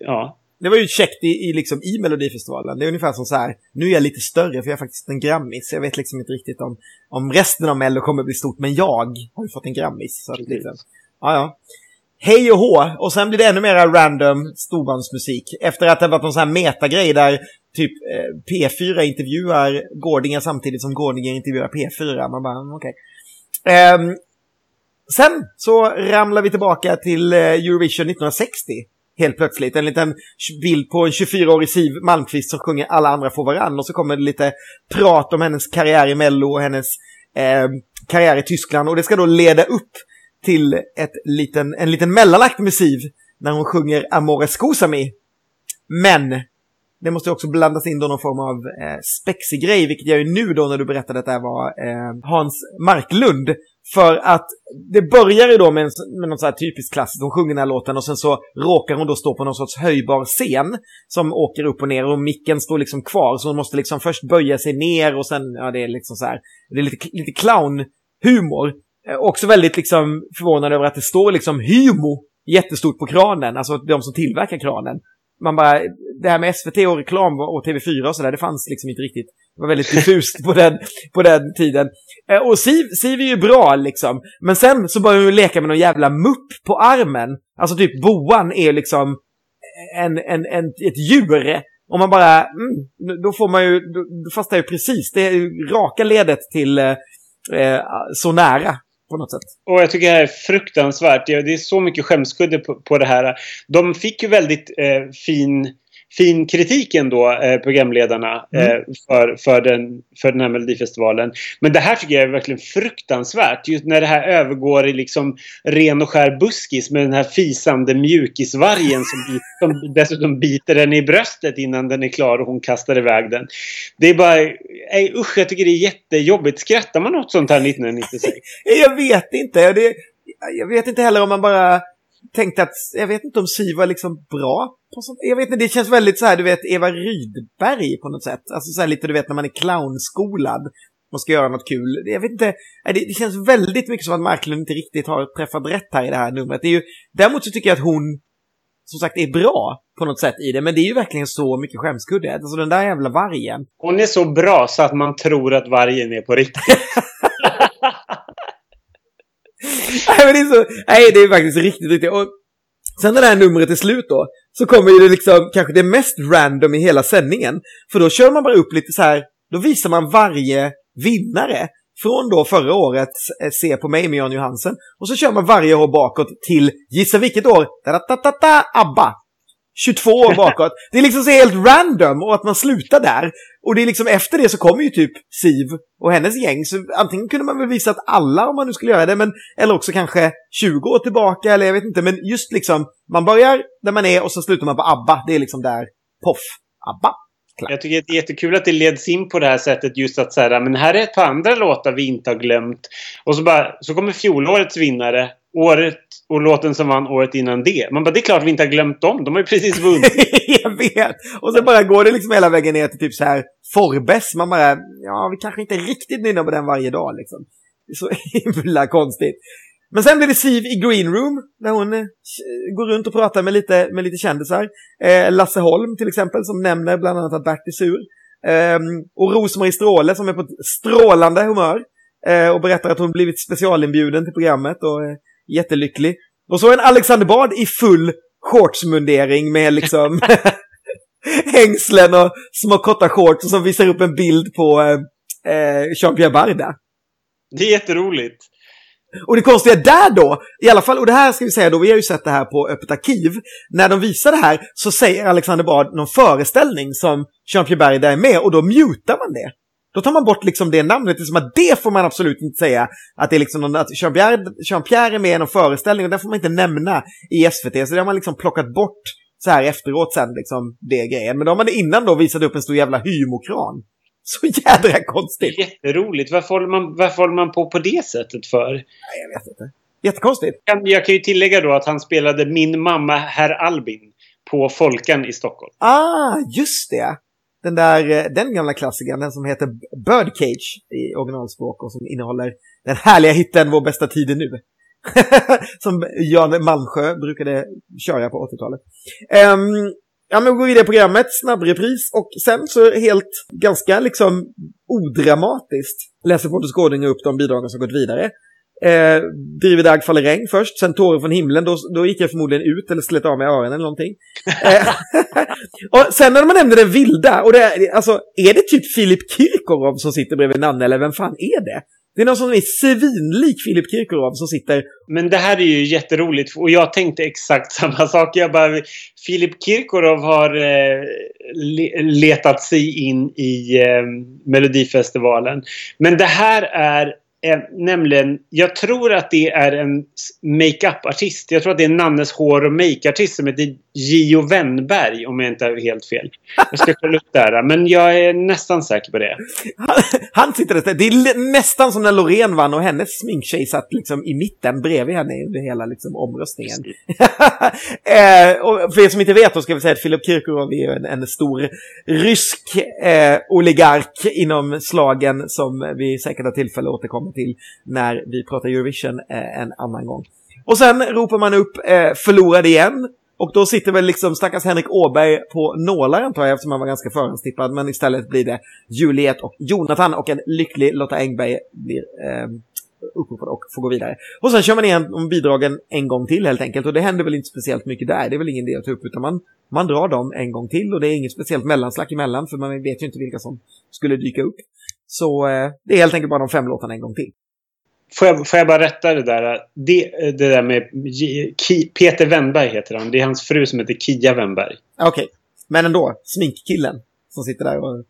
ja. Det var ju käckt i, i, liksom, i Melodifestivalen. Det är ungefär som så här, nu är jag lite större för jag är faktiskt en Grammis. Jag vet liksom inte riktigt om, om resten av Mello kommer bli stort, men jag har ju fått en Grammis. Så att, liksom, ja, ja. Hej och hå! Och sen blir det ännu mer random storbandsmusik. Efter att det varit någon sån här metagrej där typ eh, P4 intervjuar Gårdinger samtidigt som Gårdinger intervjuar P4. Man bara, mm, okej. Ehm, sen så ramlar vi tillbaka till eh, Eurovision 1960 helt plötsligt. En liten bild på en 24-årig Siv Malmqvist som sjunger Alla andra får varann. Och så kommer det lite prat om hennes karriär i Mello och hennes eh, karriär i Tyskland. Och det ska då leda upp till ett liten, en liten mellanakt med Siv när hon sjunger Amore Scusami. Men det måste också blandas in då någon form av eh, spexig grej, vilket jag ju nu då när du berättade att det här var eh, Hans Marklund. För att det börjar ju då med, en, med något så här typiskt klassiskt, hon sjunger den här låten och sen så råkar hon då stå på någon sorts höjbar scen som åker upp och ner och micken står liksom kvar så hon måste liksom först böja sig ner och sen, ja det är liksom så här, det är lite, lite clownhumor. Eh, också väldigt liksom förvånad över att det står liksom hymo jättestort på kranen, alltså de som tillverkar kranen. Man bara, det här med SVT och reklam och TV4 och sådär, det fanns liksom inte riktigt. Det var väldigt diffust på den, på den tiden. Eh, Och Siv, Siv är ju bra liksom. Men sen så börjar hon leka med någon jävla mupp på armen. Alltså typ boan är liksom en, en, en, ett djur. Och man bara, mm, då får man ju, då, då fastnar ju precis. Det är raka ledet till eh, eh, så nära på något sätt. Och jag tycker det här är fruktansvärt. Det det är så mycket skämskudde på, på det här. De fick ju väldigt eh, fin, fin kritik ändå, eh, programledarna, eh, för, för, den, för den här Melodifestivalen. Men det här tycker jag är verkligen fruktansvärt. Just när det här övergår i liksom ren och skär buskis med den här fisande mjukisvargen som, som dessutom biter den i bröstet innan den är klar och hon kastar iväg den. Det är bara... Nej, usch, jag tycker det är jättejobbigt. Skrattar man åt sånt här 1996? Jag vet inte. Det, jag vet inte heller om man bara tänkte att, jag vet inte om Siv var liksom bra på sånt. Jag vet inte, det känns väldigt så här, du vet, Eva Rydberg på något sätt. Alltså så här lite, du vet, när man är clownskolad och ska göra något kul. Jag vet inte, det, det känns väldigt mycket som att Marklund inte riktigt har träffat rätt här i det här numret. Det är ju, däremot så tycker jag att hon, som sagt, är bra på något sätt i det. Men det är ju verkligen så mycket skämskudde. Alltså den där jävla vargen. Hon är så bra så att man tror att vargen är på riktigt. Nej, men det är så, nej, det är faktiskt riktigt, riktigt. Och sen när det här numret är slut då, så kommer ju det liksom kanske det mest random i hela sändningen. För då kör man bara upp lite så här, då visar man varje vinnare. Från då förra året, eh, Se på mig med Jan Johansen. Och så kör man varje år bakåt till, gissa vilket år? da, da, da, da, ABBA. 22 år bakåt. Det är liksom så helt random och att man slutar där. Och det är liksom efter det så kommer ju typ Siv och hennes gäng. Så antingen kunde man väl visa att alla om man nu skulle göra det, men eller också kanske 20 år tillbaka eller jag vet inte. Men just liksom, man börjar där man är och så slutar man på ABBA. Det är liksom där, poff, ABBA. Jag tycker det är jättekul att det leds in på det här sättet just att säga men här är ett par andra låtar vi inte har glömt. Och så, bara, så kommer fjolårets vinnare, året och låten som vann året innan det. Man bara, det är klart vi inte har glömt dem. De har ju precis vunnit. jag vet! Och sen bara går det liksom hela vägen ner till typ så här Forbes. Man bara, ja vi kanske inte riktigt nynnar på den varje dag liksom. Det är så himla konstigt. Men sen blir det Siv i Green Room, där hon eh, går runt och pratar med lite, med lite kändisar. Eh, Lasse Holm till exempel, som nämner bland annat att Bert är sur. Eh, och Rosmarie Stråle som är på ett strålande humör. Eh, och berättar att hon blivit specialinbjuden till programmet och eh, jättelycklig. Och så en Alexander Bard i full shortsmundering med liksom hängslen och små korta shorts som visar upp en bild på eh, eh, Jean-Pierre Barda. Det är jätteroligt. Och det konstiga där då, i alla fall, och det här ska vi säga då, vi har ju sett det här på Öppet arkiv. När de visar det här så säger Alexander Bard någon föreställning som Jean-Pierre Berg där är med och då mutar man det. Då tar man bort liksom det namnet, det är som att det får man absolut inte säga. Att det är liksom någon, att Jean-Pierre, Jean-Pierre är med i någon föreställning och den får man inte nämna i SVT. Så det har man liksom plockat bort så här efteråt sen, liksom det grejen. Men då har man det innan då visat upp en stor jävla hymokran. Så jädra konstigt. jätteroligt. Varför håller, man, varför håller man på på det sättet för? Nej, jag vet inte. Jättekonstigt. Kan- Jag kan ju tillägga då att han spelade Min mamma Herr Albin på Folkan i Stockholm. Ah, just det! Den där, eh, den gamla klassikern, den som heter Birdcage i originalspråk och som innehåller den härliga hitten Vår bästa tid är nu. som Jan Malmsjö brukade köra på 80-talet. Um, ehm, ja, men vi går vidare i programmet, snabbrepris och sen så helt ganska liksom odramatiskt läser Pontus Gårdinger upp de bidragen som gått vidare. Eh, driver dag faller regn först, sen tårar från himlen, då, då gick jag förmodligen ut eller slet av mig öronen eller någonting. Eh, och sen när man nämner den vilda, och det är, alltså, är det typ Filip Kirkorov som sitter bredvid Nanne, eller vem fan är det? Det är någon som är svinlik Filip Kirkorov som sitter... Men det här är ju jätteroligt och jag tänkte exakt samma sak. Jag bara, Filip Kirkorov har eh, letat sig in i eh, Melodifestivalen. Men det här är nämligen, jag tror att det är en makeup-artist. Jag tror att det är Nannes hår och make-artist som heter Gio Wennberg om jag inte har helt fel. Jag ska kolla upp det här, men jag är nästan säker på det. Han, han sitter där, det är nästan som när Loreen vann och hennes sminktjej satt liksom i mitten bredvid henne under hela liksom, omröstningen. eh, och för er som inte vet då ska vi säga att Filip Kirkorov är en, en stor rysk eh, oligark inom slagen som vi säkert har tillfälle att återkomma till när vi pratar Eurovision eh, en annan gång. Och sen ropar man upp eh, förlorad igen. Och då sitter väl liksom stackars Henrik Åberg på nålar antar jag eftersom han var ganska förhandstippad. Men istället blir det Juliet och Jonathan och en lycklig Lotta Engberg blir eh, uppropad och får gå vidare. Och sen kör man igen om bidragen en gång till helt enkelt. Och det händer väl inte speciellt mycket där. Det är väl ingen idé att ta upp utan man, man drar dem en gång till. Och det är inget speciellt mellanslack emellan för man vet ju inte vilka som skulle dyka upp. Så eh, det är helt enkelt bara de fem låtarna en gång till. Får jag, får jag bara rätta det där? Det, det där med Ki, Peter Wennberg heter han. Det är hans fru som heter Kia Wennberg. Okej, men ändå. Sminkkillen som sitter där och eh,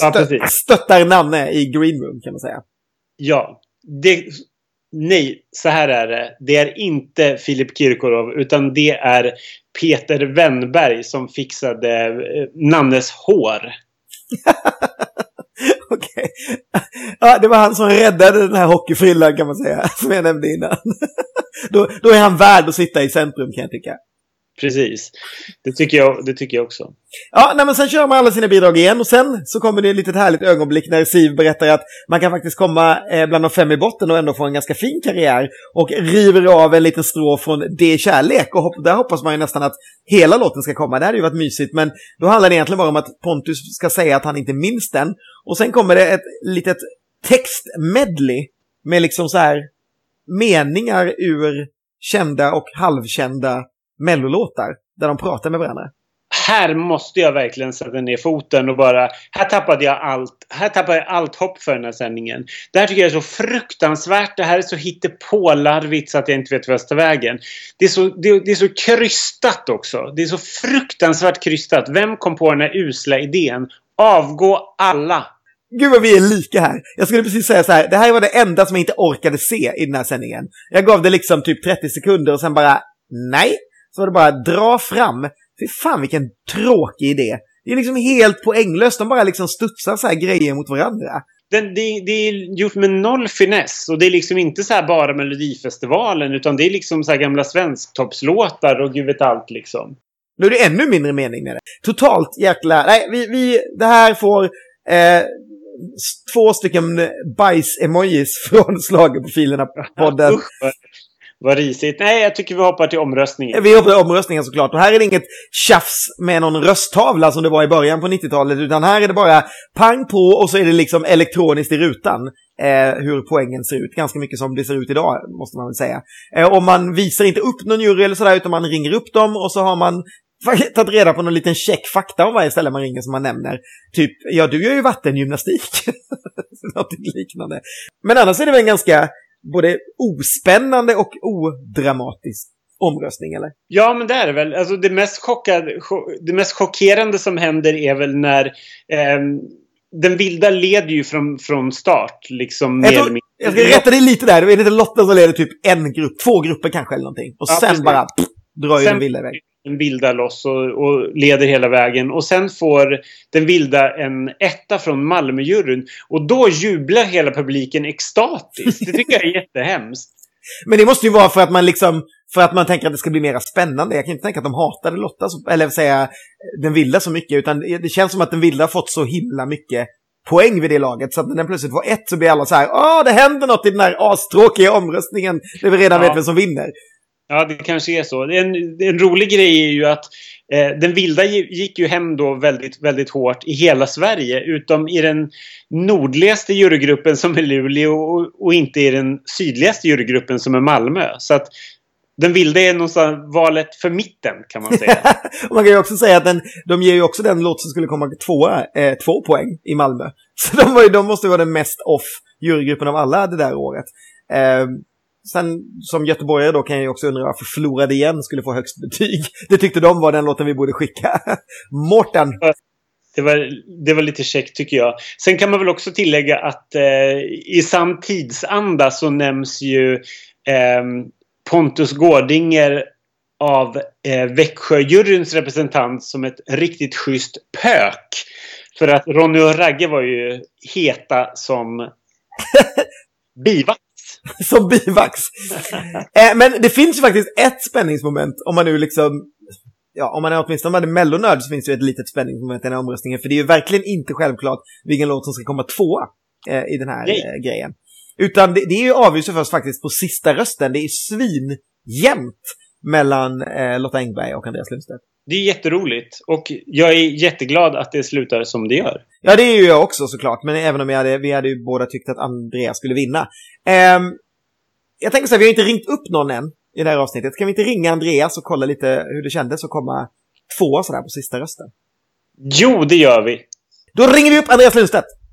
Ja, stö- precis. stöttar Nanne i Green Room kan man säga. Ja. Det, nej, så här är det. Det är inte Filip Kirkorov utan det är Peter Wennberg som fixade eh, Nannes hår. Okej. Ja, det var han som räddade den här hockeyfrillan kan man säga, som jag nämnde innan. då, då är han värd att sitta i centrum kan jag tycka. Precis. Det tycker jag, det tycker jag också. Ja, nej, men sen kör man alla sina bidrag igen och sen så kommer det ett litet härligt ögonblick när Siv berättar att man kan faktiskt komma eh, bland de fem i botten och ändå få en ganska fin karriär och river av en liten strå från Det är kärlek och hopp- där hoppas man ju nästan att hela låten ska komma. Det hade ju varit mysigt men då handlar det egentligen bara om att Pontus ska säga att han inte minns den och sen kommer det ett litet textmedley med liksom så här meningar ur kända och halvkända mellolåtar där de pratar med varandra. Här måste jag verkligen sätta ner foten och bara... Här tappade jag allt. Här tappade jag allt hopp för den här sändningen. Det här tycker jag är så fruktansvärt. Det här är så hittepålarvigt så att jag inte vet vart jag ska ta vägen. Det är, så, det, det är så krystat också. Det är så fruktansvärt krystat. Vem kom på den här usla idén? Avgå alla! Gud vad vi är lika här. Jag skulle precis säga så här, det här var det enda som jag inte orkade se i den här sändningen. Jag gav det liksom typ 30 sekunder och sen bara, nej. Så var det bara dra fram. Fy fan vilken tråkig idé. Det är liksom helt poänglöst, de bara liksom studsar så här grejer mot varandra. Den, det, det är gjort med noll finess. Och det är liksom inte så här bara Melodifestivalen. Utan det är liksom så här gamla svensktoppslåtar och gud vet allt liksom. Nu är det ännu mindre mening med det. Totalt jäkla... Nej, vi, vi, det här får eh, två stycken bajs-emojis från Schlagerprofilerna podden. Vad, risigt. Nej, jag tycker vi hoppar till omröstningen. Vi hoppar till omröstningen såklart. Och här är det inget tjafs med någon rösttavla som det var i början på 90-talet. Utan här är det bara pang på och så är det liksom elektroniskt i rutan. Eh, hur poängen ser ut. Ganska mycket som det ser ut idag, måste man väl säga. Eh, och man visar inte upp någon jury eller sådär, utan man ringer upp dem och så har man tagit reda på någon liten check fakta om varje ställe man ringer som man nämner. Typ, ja du gör ju vattengymnastik. Något liknande. Men annars är det väl en ganska både ospännande och odramatisk omröstning, eller? Ja, men det är det väl. Alltså, det, mest chockade, cho- det mest chockerande som händer är väl när ehm, den vilda leder ju från, från start. Liksom, Jag, tror, jag ska rätta dig lite där. Det är inte Lotta som leder typ en grupp, två grupper kanske eller någonting. Och Ja, sen precis. bara pff, drar ju Sen- den vilda iväg. Den vilda loss och, och leder hela vägen. Och sen får den vilda en etta från Malmöjuryn. Och då jublar hela publiken extatiskt. Det tycker jag är jättehemskt. Men det måste ju vara för att man liksom, för att man tänker att det ska bli mer spännande. Jag kan inte tänka att de hatade Lotta, så, eller säga den vilda så mycket, utan det känns som att den vilda fått så himla mycket poäng vid det laget. Så att när den plötsligt får ett så blir alla så här, åh, det händer något i den här astråkiga omröstningen, där vi redan Ja. vet vem som vinner. Ja, det kanske är så. En, en rolig grej är ju att eh, den vilda gick ju hem då väldigt, väldigt hårt i hela Sverige. Utom i den nordligaste jurygruppen som är Luleå och, och inte i den sydligaste jurygruppen som är Malmö. Så att den vilda är någonstans valet för mitten kan man säga. Man kan ju också säga att den, de ger ju också den låt som skulle komma tvåa, eh, två poäng i Malmö. Så de, var ju, de måste vara den mest off jurygruppen av alla det där året. Eh, sen som göteborgare då kan jag ju också undra varför Förlorade igen skulle få högst betyg. Det tyckte de var den låten vi borde skicka. Mårten! Det var, det var lite käckt tycker jag. Sen kan man väl också tillägga att eh, i sam tidsanda så nämns ju ehm, Pontus Gårdinger av eh, Växjöjuryns representant som ett riktigt schysst pök. För att Ronny och Ragge var ju heta som bivax. Som bivax. eh, men det finns ju faktiskt ett spänningsmoment om man nu liksom... Ja, om man är åtminstone om man är mellonörd så finns det ju ett litet spänningsmoment i den här omröstningen. För det är ju verkligen inte självklart vilken låt som ska komma tvåa eh, i den här eh, grejen. Utan det, det är ju avgörs först faktiskt på sista rösten. Det är svinjämnt mellan eh, Lotta Engberg och Andreas Lundstedt. Det är jätteroligt. Och jag är jätteglad att det slutar som det gör. Ja, det är ju jag också såklart. Men även om hade, vi hade ju båda tyckt att Andreas skulle vinna. Ehm, jag tänker så här, vi har inte ringt upp någon än i det här avsnittet. Kan vi inte ringa Andreas och kolla lite hur det kändes att komma tvåa sådär på sista rösten? Jo, det gör vi. Då ringer vi upp Andreas Lundstedt!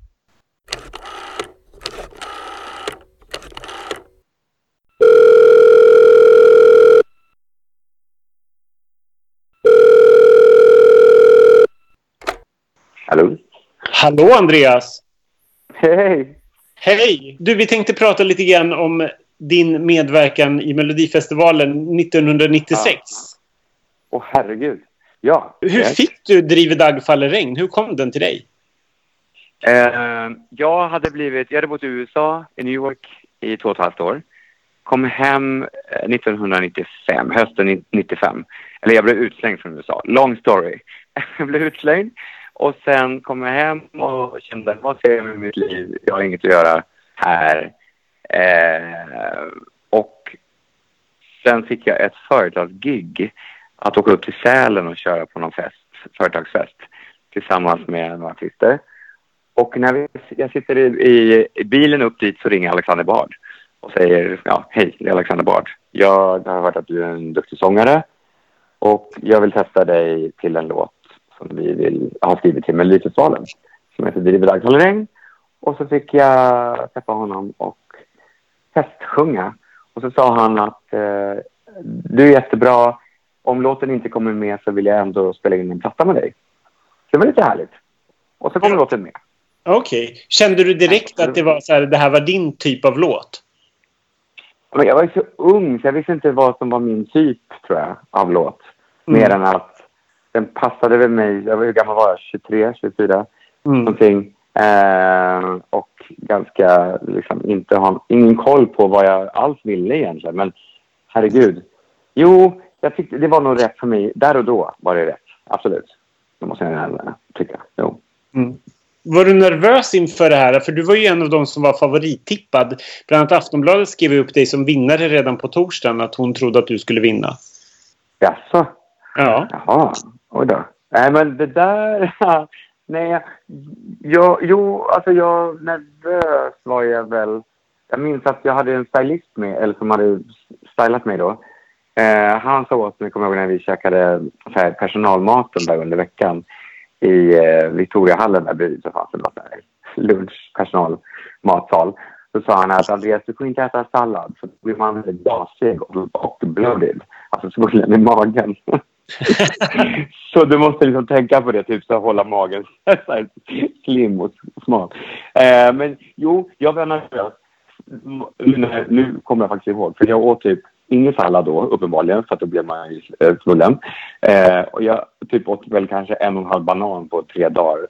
Hallå? Hallå Andreas! Hej! Hej! Du, vi tänkte prata lite grann om din medverkan i Melodifestivalen 1996. Åh herregud. Ja. Hur eh, fick du Driver Dag faller regn? Hur kom den till dig? Eh, jag hade blivit, jag hade bott i USA, i New York, i två och ett halvt år. Kom hem eh, 1995, hösten ni- 95. Eller jag blev utslängd från USA. Long story. jag blev utslängd och sen kom jag hem och kände, vad ska jag göra med mitt liv? Jag har inget att göra här. Eh, och sen fick jag ett företagsgig att åka upp till Sälen och köra på någon fest, företagsfest tillsammans med några artister. Och när vi, jag sitter i, i, i bilen upp dit så ringer Alexander Bard och säger ja, hej, det är Alexander Bard. Jag har hört att du är en duktig sångare och jag vill testa dig till en låt som vi vill ha skrivit till Melodifestivalen som heter Driver dag faller regn. Och så fick jag träffa honom och festsjunga. Och så sa han att eh, du är jättebra. Om låten inte kommer med så vill jag ändå spela in en platta med dig. Så det var lite härligt. Och så kom låten med. Okej. Kände du direkt att det var så här, det här var din typ av låt? Men jag var ju så ung så jag visste inte vad som var min typ, tror jag, av låt. Mm. Mer än att den passade väl mig. Jag var, hur gammal var jag? 23, 24? Mm. Någonting. Eh, och ganska, liksom, inte ha ingen koll på vad jag alls ville egentligen. Men herregud. Jo, jag tyckte det var nog rätt för mig. Där och då var det rätt. Absolut. Det måste jag gärna tycka. Jo. Mm. Var du nervös inför det här? För du var ju en av de som var favorittippad. Bland annat Aftonbladet skrev upp dig som vinnare redan på torsdagen. Att hon trodde att du skulle vinna. Jaså? Ja. Jaha, oj då. Nej, men det där... Nej, jag, jo, alltså jag... Nervös var jag väl. Jag minns att jag hade en stylist med, eller som hade stylat mig då. Eh, han sa åt mig, kommer jag ihåg, när vi käkade så här, personalmaten där under veckan i eh, Victoriahallen där bredvid så fanns det något där lunch, personalmatsal. så sa han att Andreas, du får inte äta sallad för då blir man väldigt gasig och, och. Alltså svullen i magen. så du måste liksom tänka på det, typ så att hålla magen så slim och smal. Eh, men jo, jag var nervös. Nu, nu kommer jag faktiskt ihåg, för jag åt typ ingen sallad då uppenbarligen, för att då blev man ju eh, svullen. Eh, och jag typ åt väl kanske en och en halv banan på tre dagar.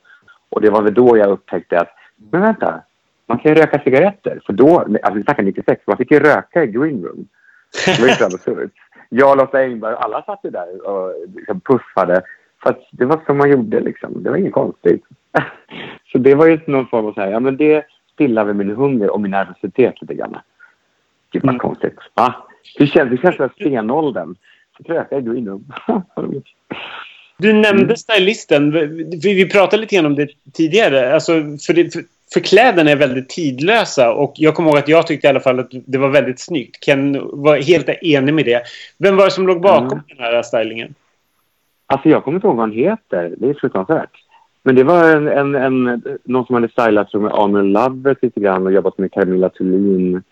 Och det var väl då jag upptäckte att, men vänta, man kan ju röka cigaretter. För då, alltså vi snackar 96, man fick ju röka i green room. Det var ju så absurt. Jag Lotta Engberg, alla satt ju där och liksom puffade. För att det var så man gjorde liksom. Det var inget konstigt. så det var ju någon form av så här, ja men det stillar väl min hunger och min nervositet lite grann. Gud vad Mm. konstigt. Ah, det känns, det känns som stenåldern. Så röka i green room. Du nämnde stylisten. Vi, vi pratade lite grann om det tidigare. Alltså, för, det, för, för kläderna är väldigt tidlösa och jag kommer ihåg att jag tyckte i alla fall att det var väldigt snyggt. Ken var helt enig med det. Vem var det som låg bakom Mm. den här stylingen? Alltså jag kommer inte ihåg vad han heter. Det är fruktansvärt. Men det var en, en, en, någon som hade stylat med Arnold Lovett lite grann och jobbat med Camilla Thulin.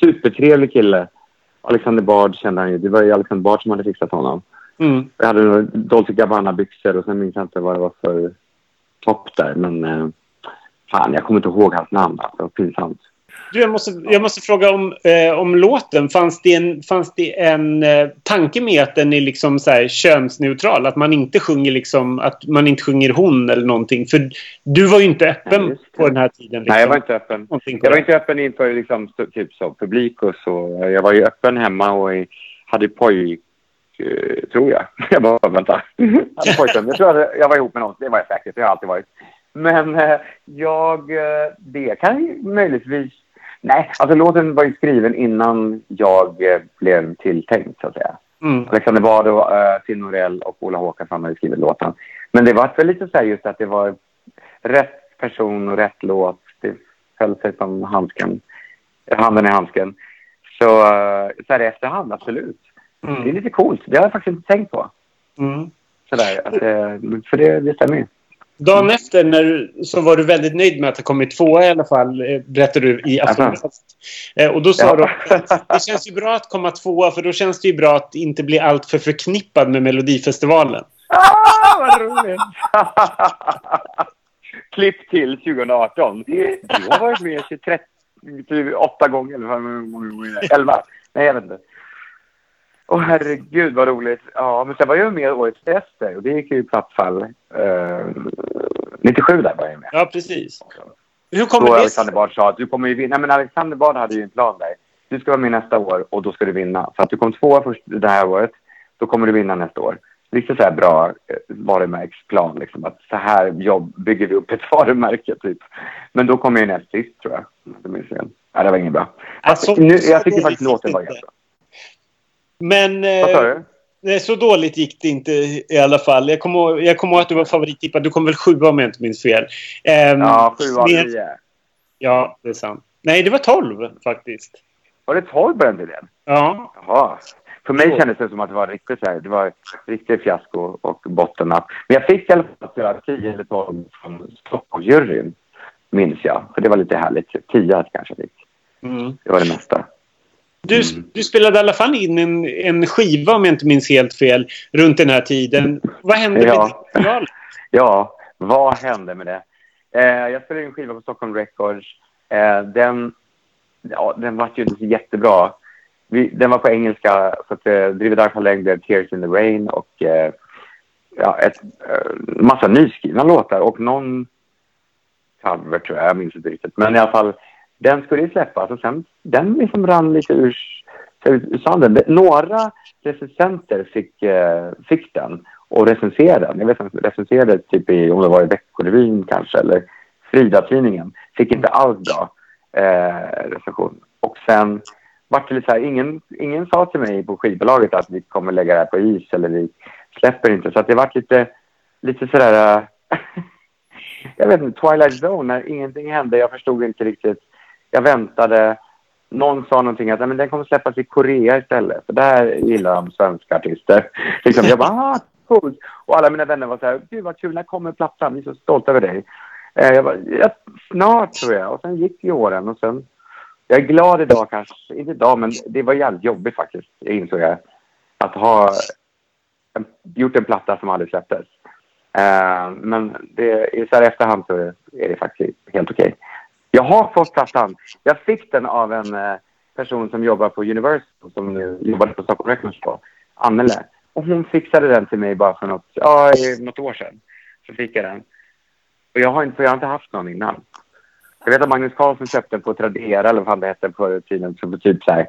Supertrevlig kille. Alexander Bard kände han ju. Det var ju Alexander Bard som hade fixat honom. Mm. Jag hade några Dolce Gabbana-byxor och sen minns jag inte vad det var för topp där. Men eh, fan, jag kommer inte ihåg hans namn. Alltså, pinsamt. Du, jag, måste, jag måste fråga om, eh, om låten. Fanns det en, fanns det en eh, tanke med att den är liksom så här könsneutral? Att man inte sjunger liksom, att man inte sjunger hon eller någonting? För du var ju inte öppen Nej, på den här tiden. Liksom. Nej, jag var inte öppen. Jag var inte öppen inför liksom, typ så, publik och så. Jag var ju öppen hemma och hade pojk, eh, tror jag. Jag bara, vänta. Jag hade pojkvän. Jag tror jag, jag var ihop med någon. Det var jag säkert. Det har jag alltid varit. Men eh, jag, eh, det kan ju möjligtvis... Nej, alltså låten var ju skriven innan jag eh, blev tilltänkt, så att säga. Mm. Alexander Bard och uh, Tim Norell och Ola Håkansson hade skrivit låten. Men det var väl lite så här just att det var rätt person och rätt låt. Det höll sig som handsken, handen i handsken. Så, uh, så här i efterhand, absolut. Det är Mm. lite coolt. Det har jag faktiskt inte tänkt på. Mm. Sådär, att, för det, det stämmer ju. Dagen efter när, så var du väldigt nöjd med att ha kommit tvåa i alla fall, eh, berättade du i Aftonbladet. Eh, och då sa Ja. du att det känns ju bra att komma tvåa för då känns det ju bra att inte bli alltför förknippad med Melodifestivalen. Ah, vad roligt! Klipp till 2018. Du har varit med 23, 28 gånger, eller hur många gånger det? 11? Nej, jag vet inte. Åh herregud vad roligt. Ja, men sen var jag med året efter och det gick ju i platt fall. Eh, 97 där var jag med. Ja, precis. Hur Då kommer det Alexander Bard sa att du kommer ju vinna. Men Alexander Bard hade ju en plan där. Du ska vara med nästa år och då ska du vinna. Så att du kom tvåa först det här året, då kommer du vinna nästa år. Lite så här bra eh, varumärkesplan. Liksom, att så här jobb bygger vi upp ett varumärke typ. Men då kom jag ju näst sist tror jag. minns fel. Ja, det var inget bra. Alltså, nu, jag tycker faktiskt låten var det ganska bra. Men eh, nej, så dåligt gick det inte i alla fall. Jag kommer jag kommer ihåg att du var favorittippad. Du kom väl sjua om jag inte minns fel. Ehm, Ja, sju av med- nio. Ja, det är sant. Nej, det var tolv faktiskt. Var det tolv på den tiden? Ja. Jaha. För mig kändes det som att det var riktigt så här, det var riktigt fiasko och bottennapp. Men jag fick i alla fall spela 10 eller 12 från Stockholmsjuryn, minns jag. För det var lite härligt. 10 kanske fick. Mm. Det var det mesta. Du, Mm. du spelade i alla fall in en, en skiva, om jag inte minns helt fel, runt den här tiden. Vad hände Ja. med det materialet? Ja, vad hände med det? Eh, jag spelade in en skiva på Stockholm Records. Eh, den, ja, den var ju inte så jättebra. Vi, den var på engelska, så att eh, Driver Dark Längd blev Tears in the Rain och eh, ja, ett, eh, massa nyskrivna låtar och någon cover tror jag, jag minns inte riktigt. Men i alla fall, den skulle ju släppas och sen den liksom rann lite ur, ur sanden. Några recensenter fick, eh, fick den och recenserade den. Jag vet inte, recenserade typ i, om det var i Veckorevyn kanske eller Frida-tidningen. Fick inte alls bra eh, recension. Och sen vart det lite så här, ingen, ingen sa till mig på skivbolaget att vi kommer lägga det här på is eller vi släpper inte. Så att det vart lite, lite sådär, eh, jag vet inte, Twilight Zone när ingenting hände. Jag förstod inte riktigt. Jag väntade. Någon sa någonting att men den kommer släppas i Korea istället. För där gillar de svenska artister. Liksom, jag bara, ah, cool. Och alla mina vänner var så här, gud vad kul, när kommer plattan? Vi är så stolta över dig. Eh, jag bara, ja, snart tror jag. Och sen gick ju åren och sen jag är glad idag kanske, inte idag, men det var jävligt jobbigt faktiskt, jag insåg jag. Att ha en, gjort en platta som aldrig släpptes. Eh, men det, så här efterhand så är det faktiskt helt okej. Jag har fått plattan. Jag fick den av en eh, person som jobbar på Universal, som nu jobbade på Stockholm Records då, Annele. Och hon fixade den till mig bara för något, ja, något år sedan. Så fick jag den. Och jag har inte, jag har inte haft någon innan. Jag vet att Magnus Carlsson köpte den på Tradera, eller vad det hette förr i tiden, för typ så här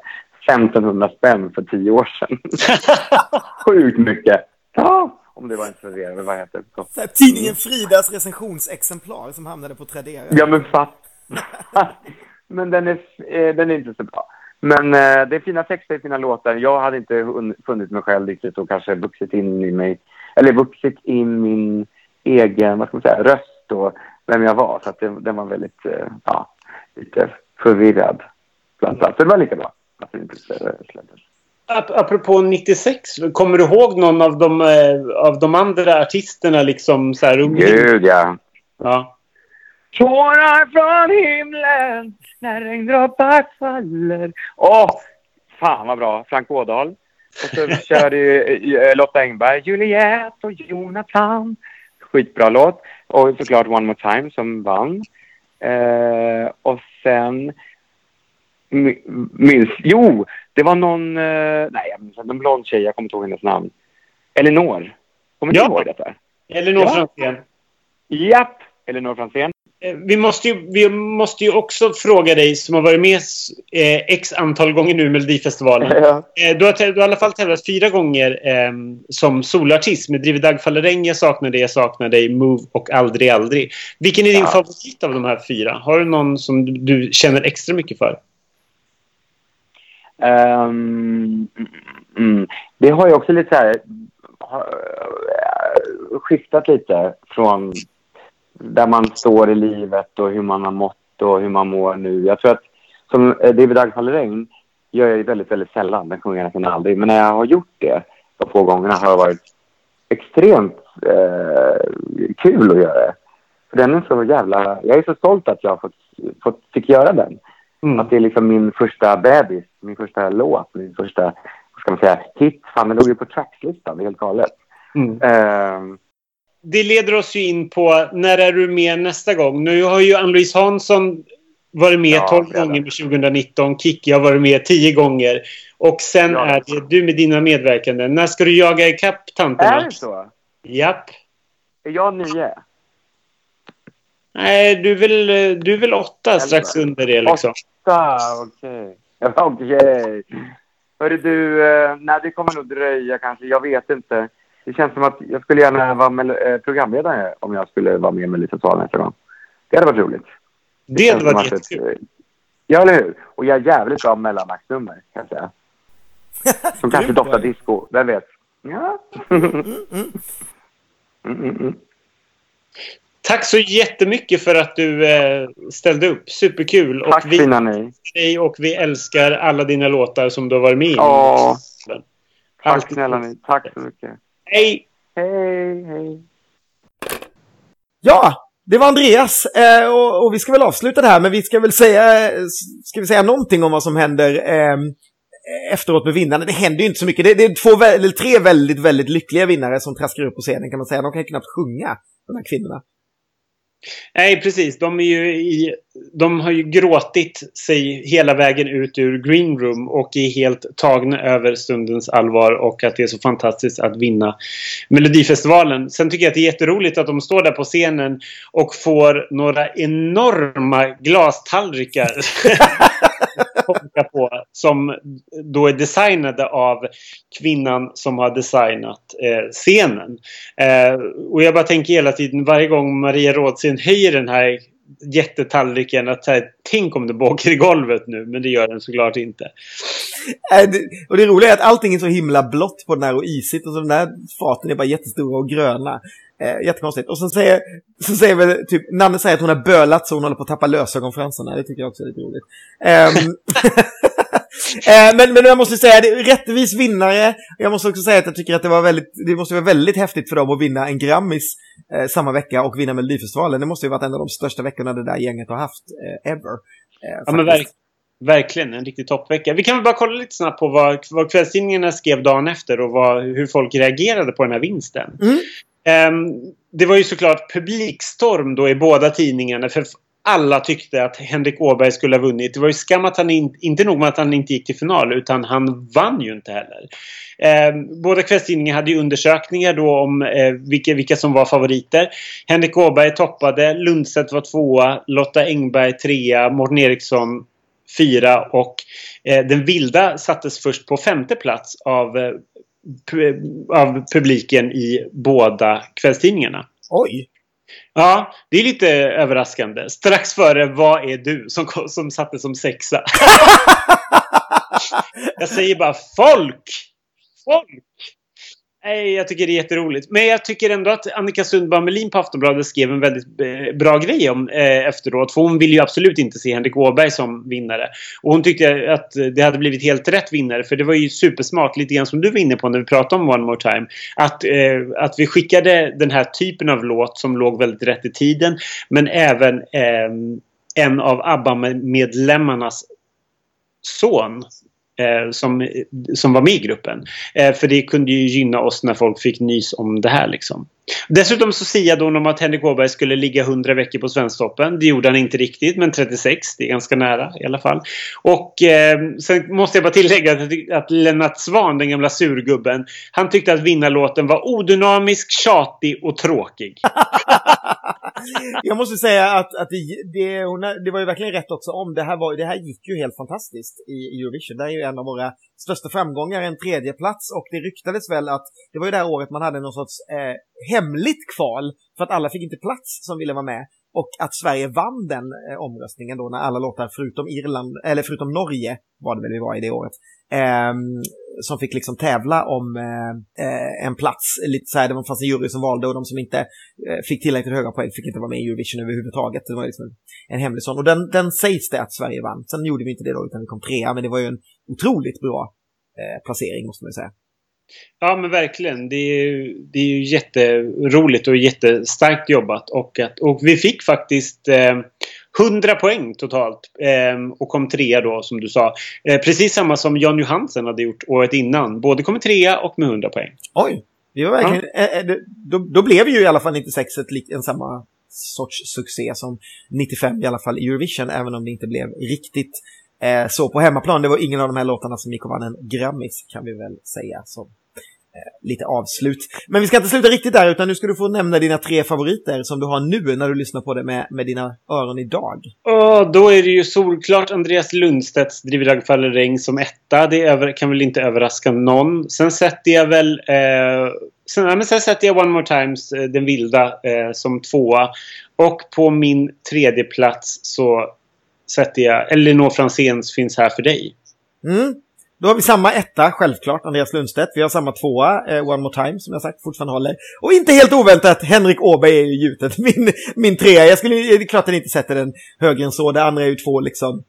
1500 spänn för tio år sedan. Sjukt mycket. Ja, om det var en Tradera, eller vad heter det? Så här, tidningen Fridas recensionsexemplar som hamnade på Tradera. Ja, men fatt. men den är, eh, den är inte så bra. Men eh, det är fina texter, fina låtar. Jag hade inte funnit mig själv riktigt och kanske vuxit in i mig, eller vuxit in min egen, vad ska man säga, röst och vem jag var. Så att det, den var väldigt, eh, ja, lite förvirrad. Bland annat. Så det var lika bra. Att det inte släpptes. Ap- Apropå 96, kommer du ihåg någon av de, av de andra artisterna liksom så här? Gud, ja. Ja. Tårar från himlen när regndroppar faller. Åh, fan vad bra. Frank Ådahl. Och så körde ju eh, Lotta Engberg, Juliet och Jonathan. Skitbra låt. Och såklart One More Time som vann. Eh, och sen... mi- Minns... Jo, det var någon... Eh, nej, jag minns inte. En blond tjej. Jag kommer inte ihåg hennes namn. Elinor. Kommer du Ja. ihåg detta? Elinor Ja. Franzén. Japp! Elinor Franzén. Eh, Vi måste, ju, vi måste ju också fråga dig som har varit med eh, x antal gånger nu i Melodifestivalen. Ja. Eh, du, har, du har i alla fall tävlat fyra gånger eh, som soloartist med Driver Dagfalleräng, Jag saknar dig, Jag saknar dig, Move och Aldrig aldrig. Vilken är din Ja. favorit av de här fyra? Har du någon som du, du känner extra mycket för? Ehm, mm, det har ju också lite så här har, eh, skiftat lite från där man står i livet och hur man har mått och hur man mår nu. Jag tror att som eh, David Dagfalleräng gör jag väldigt, väldigt sällan. Den sjunger jag nästan aldrig. Men när jag har gjort det de få gångerna har det varit extremt eh, kul att göra det. För den är så jävla... Jag är så stolt att jag har fått, fått, fick göra den. Mm. Att det är liksom min första bebis, min första låt, min första, vad ska man säga, hit. Fan, den låg ju på trackslistan, det är helt galet. Mm. Ehm, Det leder oss ju in på när är du med nästa gång? Nu har ju Ann-Louise Hansson varit med Ja, 12 jävlar. gånger med 2019. Kikki har varit med 10 gånger. Och sen Ja. är det du med dina medverkande. När ska du jaga ikapp tanterna? är det så? Japp. Är jag nio? Nej, du är väl, du är väl åtta strax under det liksom. Åtta, okej. Ja, Okej. Hörru du, eh, nej det kommer nog dröja kanske, jag vet inte. Det känns som att jag skulle gärna vara mel- eh, programledare om jag skulle vara med i Melodifestivalen nästa gång. Det hade varit roligt. Det känns hade varit ett- jättekul. Ja, eller hur? Och jag är jävligt bra mellanaktsnummer, kan jag säga. Som kanske doftar disco, vem vet? Ja. Mm, mm, mm. Tack så jättemycket för att du eh, ställde upp. Superkul. Tack och vi fina ni. dig och vi älskar alla dina låtar som du har varit med i. Tack snälla ni. Tack så mycket. Hej! Hej, hej. Ja, det var Andreas. Eh, och, och vi ska väl avsluta det här, men vi ska väl säga, ska vi säga någonting om vad som händer eh, efteråt med vinnarna. Det händer ju inte så mycket. Det, det är två, eller tre väldigt, väldigt lyckliga vinnare som traskar upp på scenen kan man säga. De kan ju knappt sjunga, de här kvinnorna. Nej, precis. De, är ju i, de har ju gråtit sig hela vägen ut ur Green Room och är helt tagna över stundens allvar och att det är så fantastiskt att vinna Melodifestivalen. Sen tycker jag att det är jätteroligt att de står där på scenen och får några enorma glastallrikar på, som då är designade av kvinnan som har designat eh, scenen. Eh, och jag bara tänker hela tiden, varje gång Maria Rådsten höjer den här jättetallriken, att här, tänk om det bågar i golvet nu, men det gör den såklart inte. Eh, det, och det roliga är att allting är så himla blått på den här och isigt och så den där faten är bara jättestora och gröna. Eh, jättekonstigt. Och så säger, så säger väl typ, Nanne säger att hon har bölat så hon håller på att tappa lösögonfransarna. Det tycker jag också är lite roligt. Ehm, eh, men, men jag måste säga, det är rättvis vinnare. Jag måste också säga att jag tycker att det var väldigt, det måste vara väldigt häftigt för dem att vinna en Grammis eh, samma vecka och vinna Melodifestivalen. Det måste ju varit en av de största veckorna det där gänget har haft, eh, ever. Eh, Ja, men verk, Verkligen, en riktig toppvecka. Vi kan väl bara kolla lite snabbt på vad, vad kvällstidningarna skrev dagen efter och vad, hur folk reagerade på den här vinsten. Mm. Ehm, det var ju såklart publikstorm då i båda tidningarna för alla tyckte att Henrik Åberg skulle ha vunnit. Det var ju skam att han in, inte nog med att han inte gick till final utan han vann ju inte heller. Eh, båda kvällstidningarna hade ju undersökningar då om eh, vilka, vilka som var favoriter. Henrik Åberg toppade, Lundstedt var tvåa, Lotta Engberg trea, Morten Eriksson fyra och eh, den vilda sattes först på femte plats av, eh, av publiken i båda kvällstidningarna. Oj! Ja, det är lite överraskande. Strax före Vad är du? Som, som satte som sexa. jag säger bara folk! Folk! Nej, jag tycker det är jätteroligt. Men jag tycker ändå att Annika Sundberg Melin på Aftonbladet skrev en väldigt eh, bra grej om eh, efteråt. För hon ville ju absolut inte se Henrik Åberg som vinnare. Och hon tyckte att det hade blivit helt rätt vinnare. För det var ju supersmart, lite grann som du var inne på när vi pratade om One More Time. Att, eh, att vi skickade den här typen av låt som låg väldigt rätt i tiden. Men även eh, en av ABBA-medlemmarnas son Eh, som, som var med i gruppen. Eh, för det kunde ju gynna oss när folk fick nys om det här liksom. Dessutom så siade hon om att Henrik Åberg skulle ligga 100 veckor på Svensktoppen. Det gjorde han inte riktigt, men 36. Det är ganska nära i alla fall. Och eh, sen måste jag bara tillägga att, att Lennart Svan, den gamla surgubben, han tyckte att vinnarlåten var odynamisk, tjatig och tråkig. Jag måste säga att, att det, det, hon, det var ju verkligen rätt också om. Det här, var, det här gick ju helt fantastiskt i Eurovision. Det här är ju en av våra största framgångar, en tredje plats och det ryktades väl att det var ju det här året man hade någon sorts eh, hemligt kval för att alla fick inte plats som ville vara med och att Sverige vann den eh, omröstningen då när alla låtar förutom Irland, eller förutom Norge var det väl vi var i det året, eh, som fick liksom tävla om eh, eh, en plats. Lite så här, det fanns en jury som valde och de som inte eh, fick tillräckligt höga poäng fick inte vara med i Eurovision överhuvudtaget. Det var liksom en, en hemlig sån. Och den, den sägs det att Sverige vann. Sen gjorde vi inte det då utan vi kom trea, men det var ju en otroligt bra eh, placering måste man ju säga. Ja men verkligen. Det är, ju- det är ju jätteroligt och jättestarkt jobbat. Och, att, och vi fick faktiskt eh, 100 poäng totalt. Eh, och kom trea då som du sa. Eh, precis samma som Jan Johansen hade gjort året innan. Både kom trea och med 100 poäng. Oj! Vi var verkligen, eh, eh, det- då, då blev ju i alla fall 96 ett, lik- en samma sorts succé som 95 i alla fall i Eurovision, även om det inte blev riktigt eh, så på hemmaplan. Det var ingen av de här låtarna som gick och vann en Grammis, kan vi väl säga, som eh, lite avslut. Men vi ska inte sluta riktigt där, utan nu ska du få nämna dina tre favoriter som du har nu när du lyssnar på det med, med dina öron idag. Oh, då är det ju solklart Andreas Lundstedts Driver dag faller regn som etta. Det över, kan väl inte överraska någon. Sen sätter jag väl... Eh, sen, men sen sätter jag One More Times, eh, Den vilda, eh, som tvåa. Och på min tredje plats så sätter jag Elinor Franzéns Finns här för dig. Mm. Då har vi samma etta, självklart, Andreas Lundstedt. Vi har samma tvåa, eh, One More Time, som jag sagt, fortfarande håller. Och inte helt oväntat, Henrik Åberg är ju gjutet, min, min trea. Jag skulle, det är klart att jag inte sätter den högre än så. Det andra är ju två liksom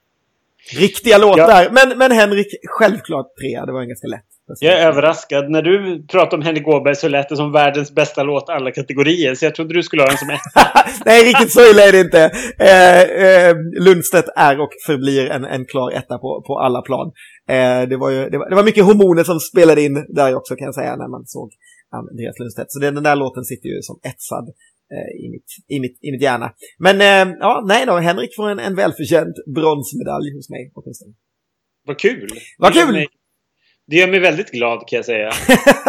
riktiga låtar. Men, men Henrik, självklart trea. Det var en ganska lätt. Jag är överraskad. När du pratade om Henrik Åberg så lät det som världens bästa låt alla kategorier. Så jag trodde du skulle ha den som etta. Nej, riktigt så illa är det inte. Eh, eh, Lundstedt är och förblir en, en klar etta på, på alla plan. Eh, det, var ju, det, var, det var mycket hormoner som spelade in där också kan jag säga när man såg Andreas Lundstedt. Så den, den där låten sitter ju som etsad eh, i, mitt, i, mitt, i mitt hjärna. Men eh, ja, nej då, Henrik får en, en välförtjänt bronsmedalj hos mig åtminstone. Vad kul! Vad kul! Det gör mig väldigt glad kan jag säga.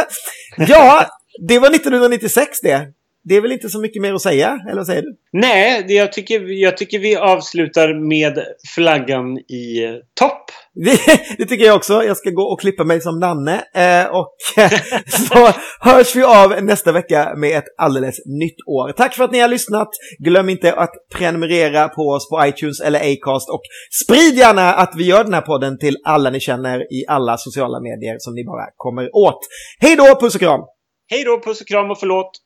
ja, det var 1996 det. Det är väl inte så mycket mer att säga, eller vad säger du? Nej, jag, tycker, jag tycker vi avslutar med flaggan i eh, topp. Det, det tycker jag också. Jag ska gå och klippa mig som Nanne. Eh, och så hörs vi av nästa vecka med ett alldeles nytt år. Tack för att ni har lyssnat. Glöm inte att prenumerera på oss på iTunes eller Acast. Och sprid gärna att vi gör den här podden till alla ni känner i alla sociala medier som ni bara kommer åt. Hej då, puss och kram! Hej då, puss och kram och förlåt!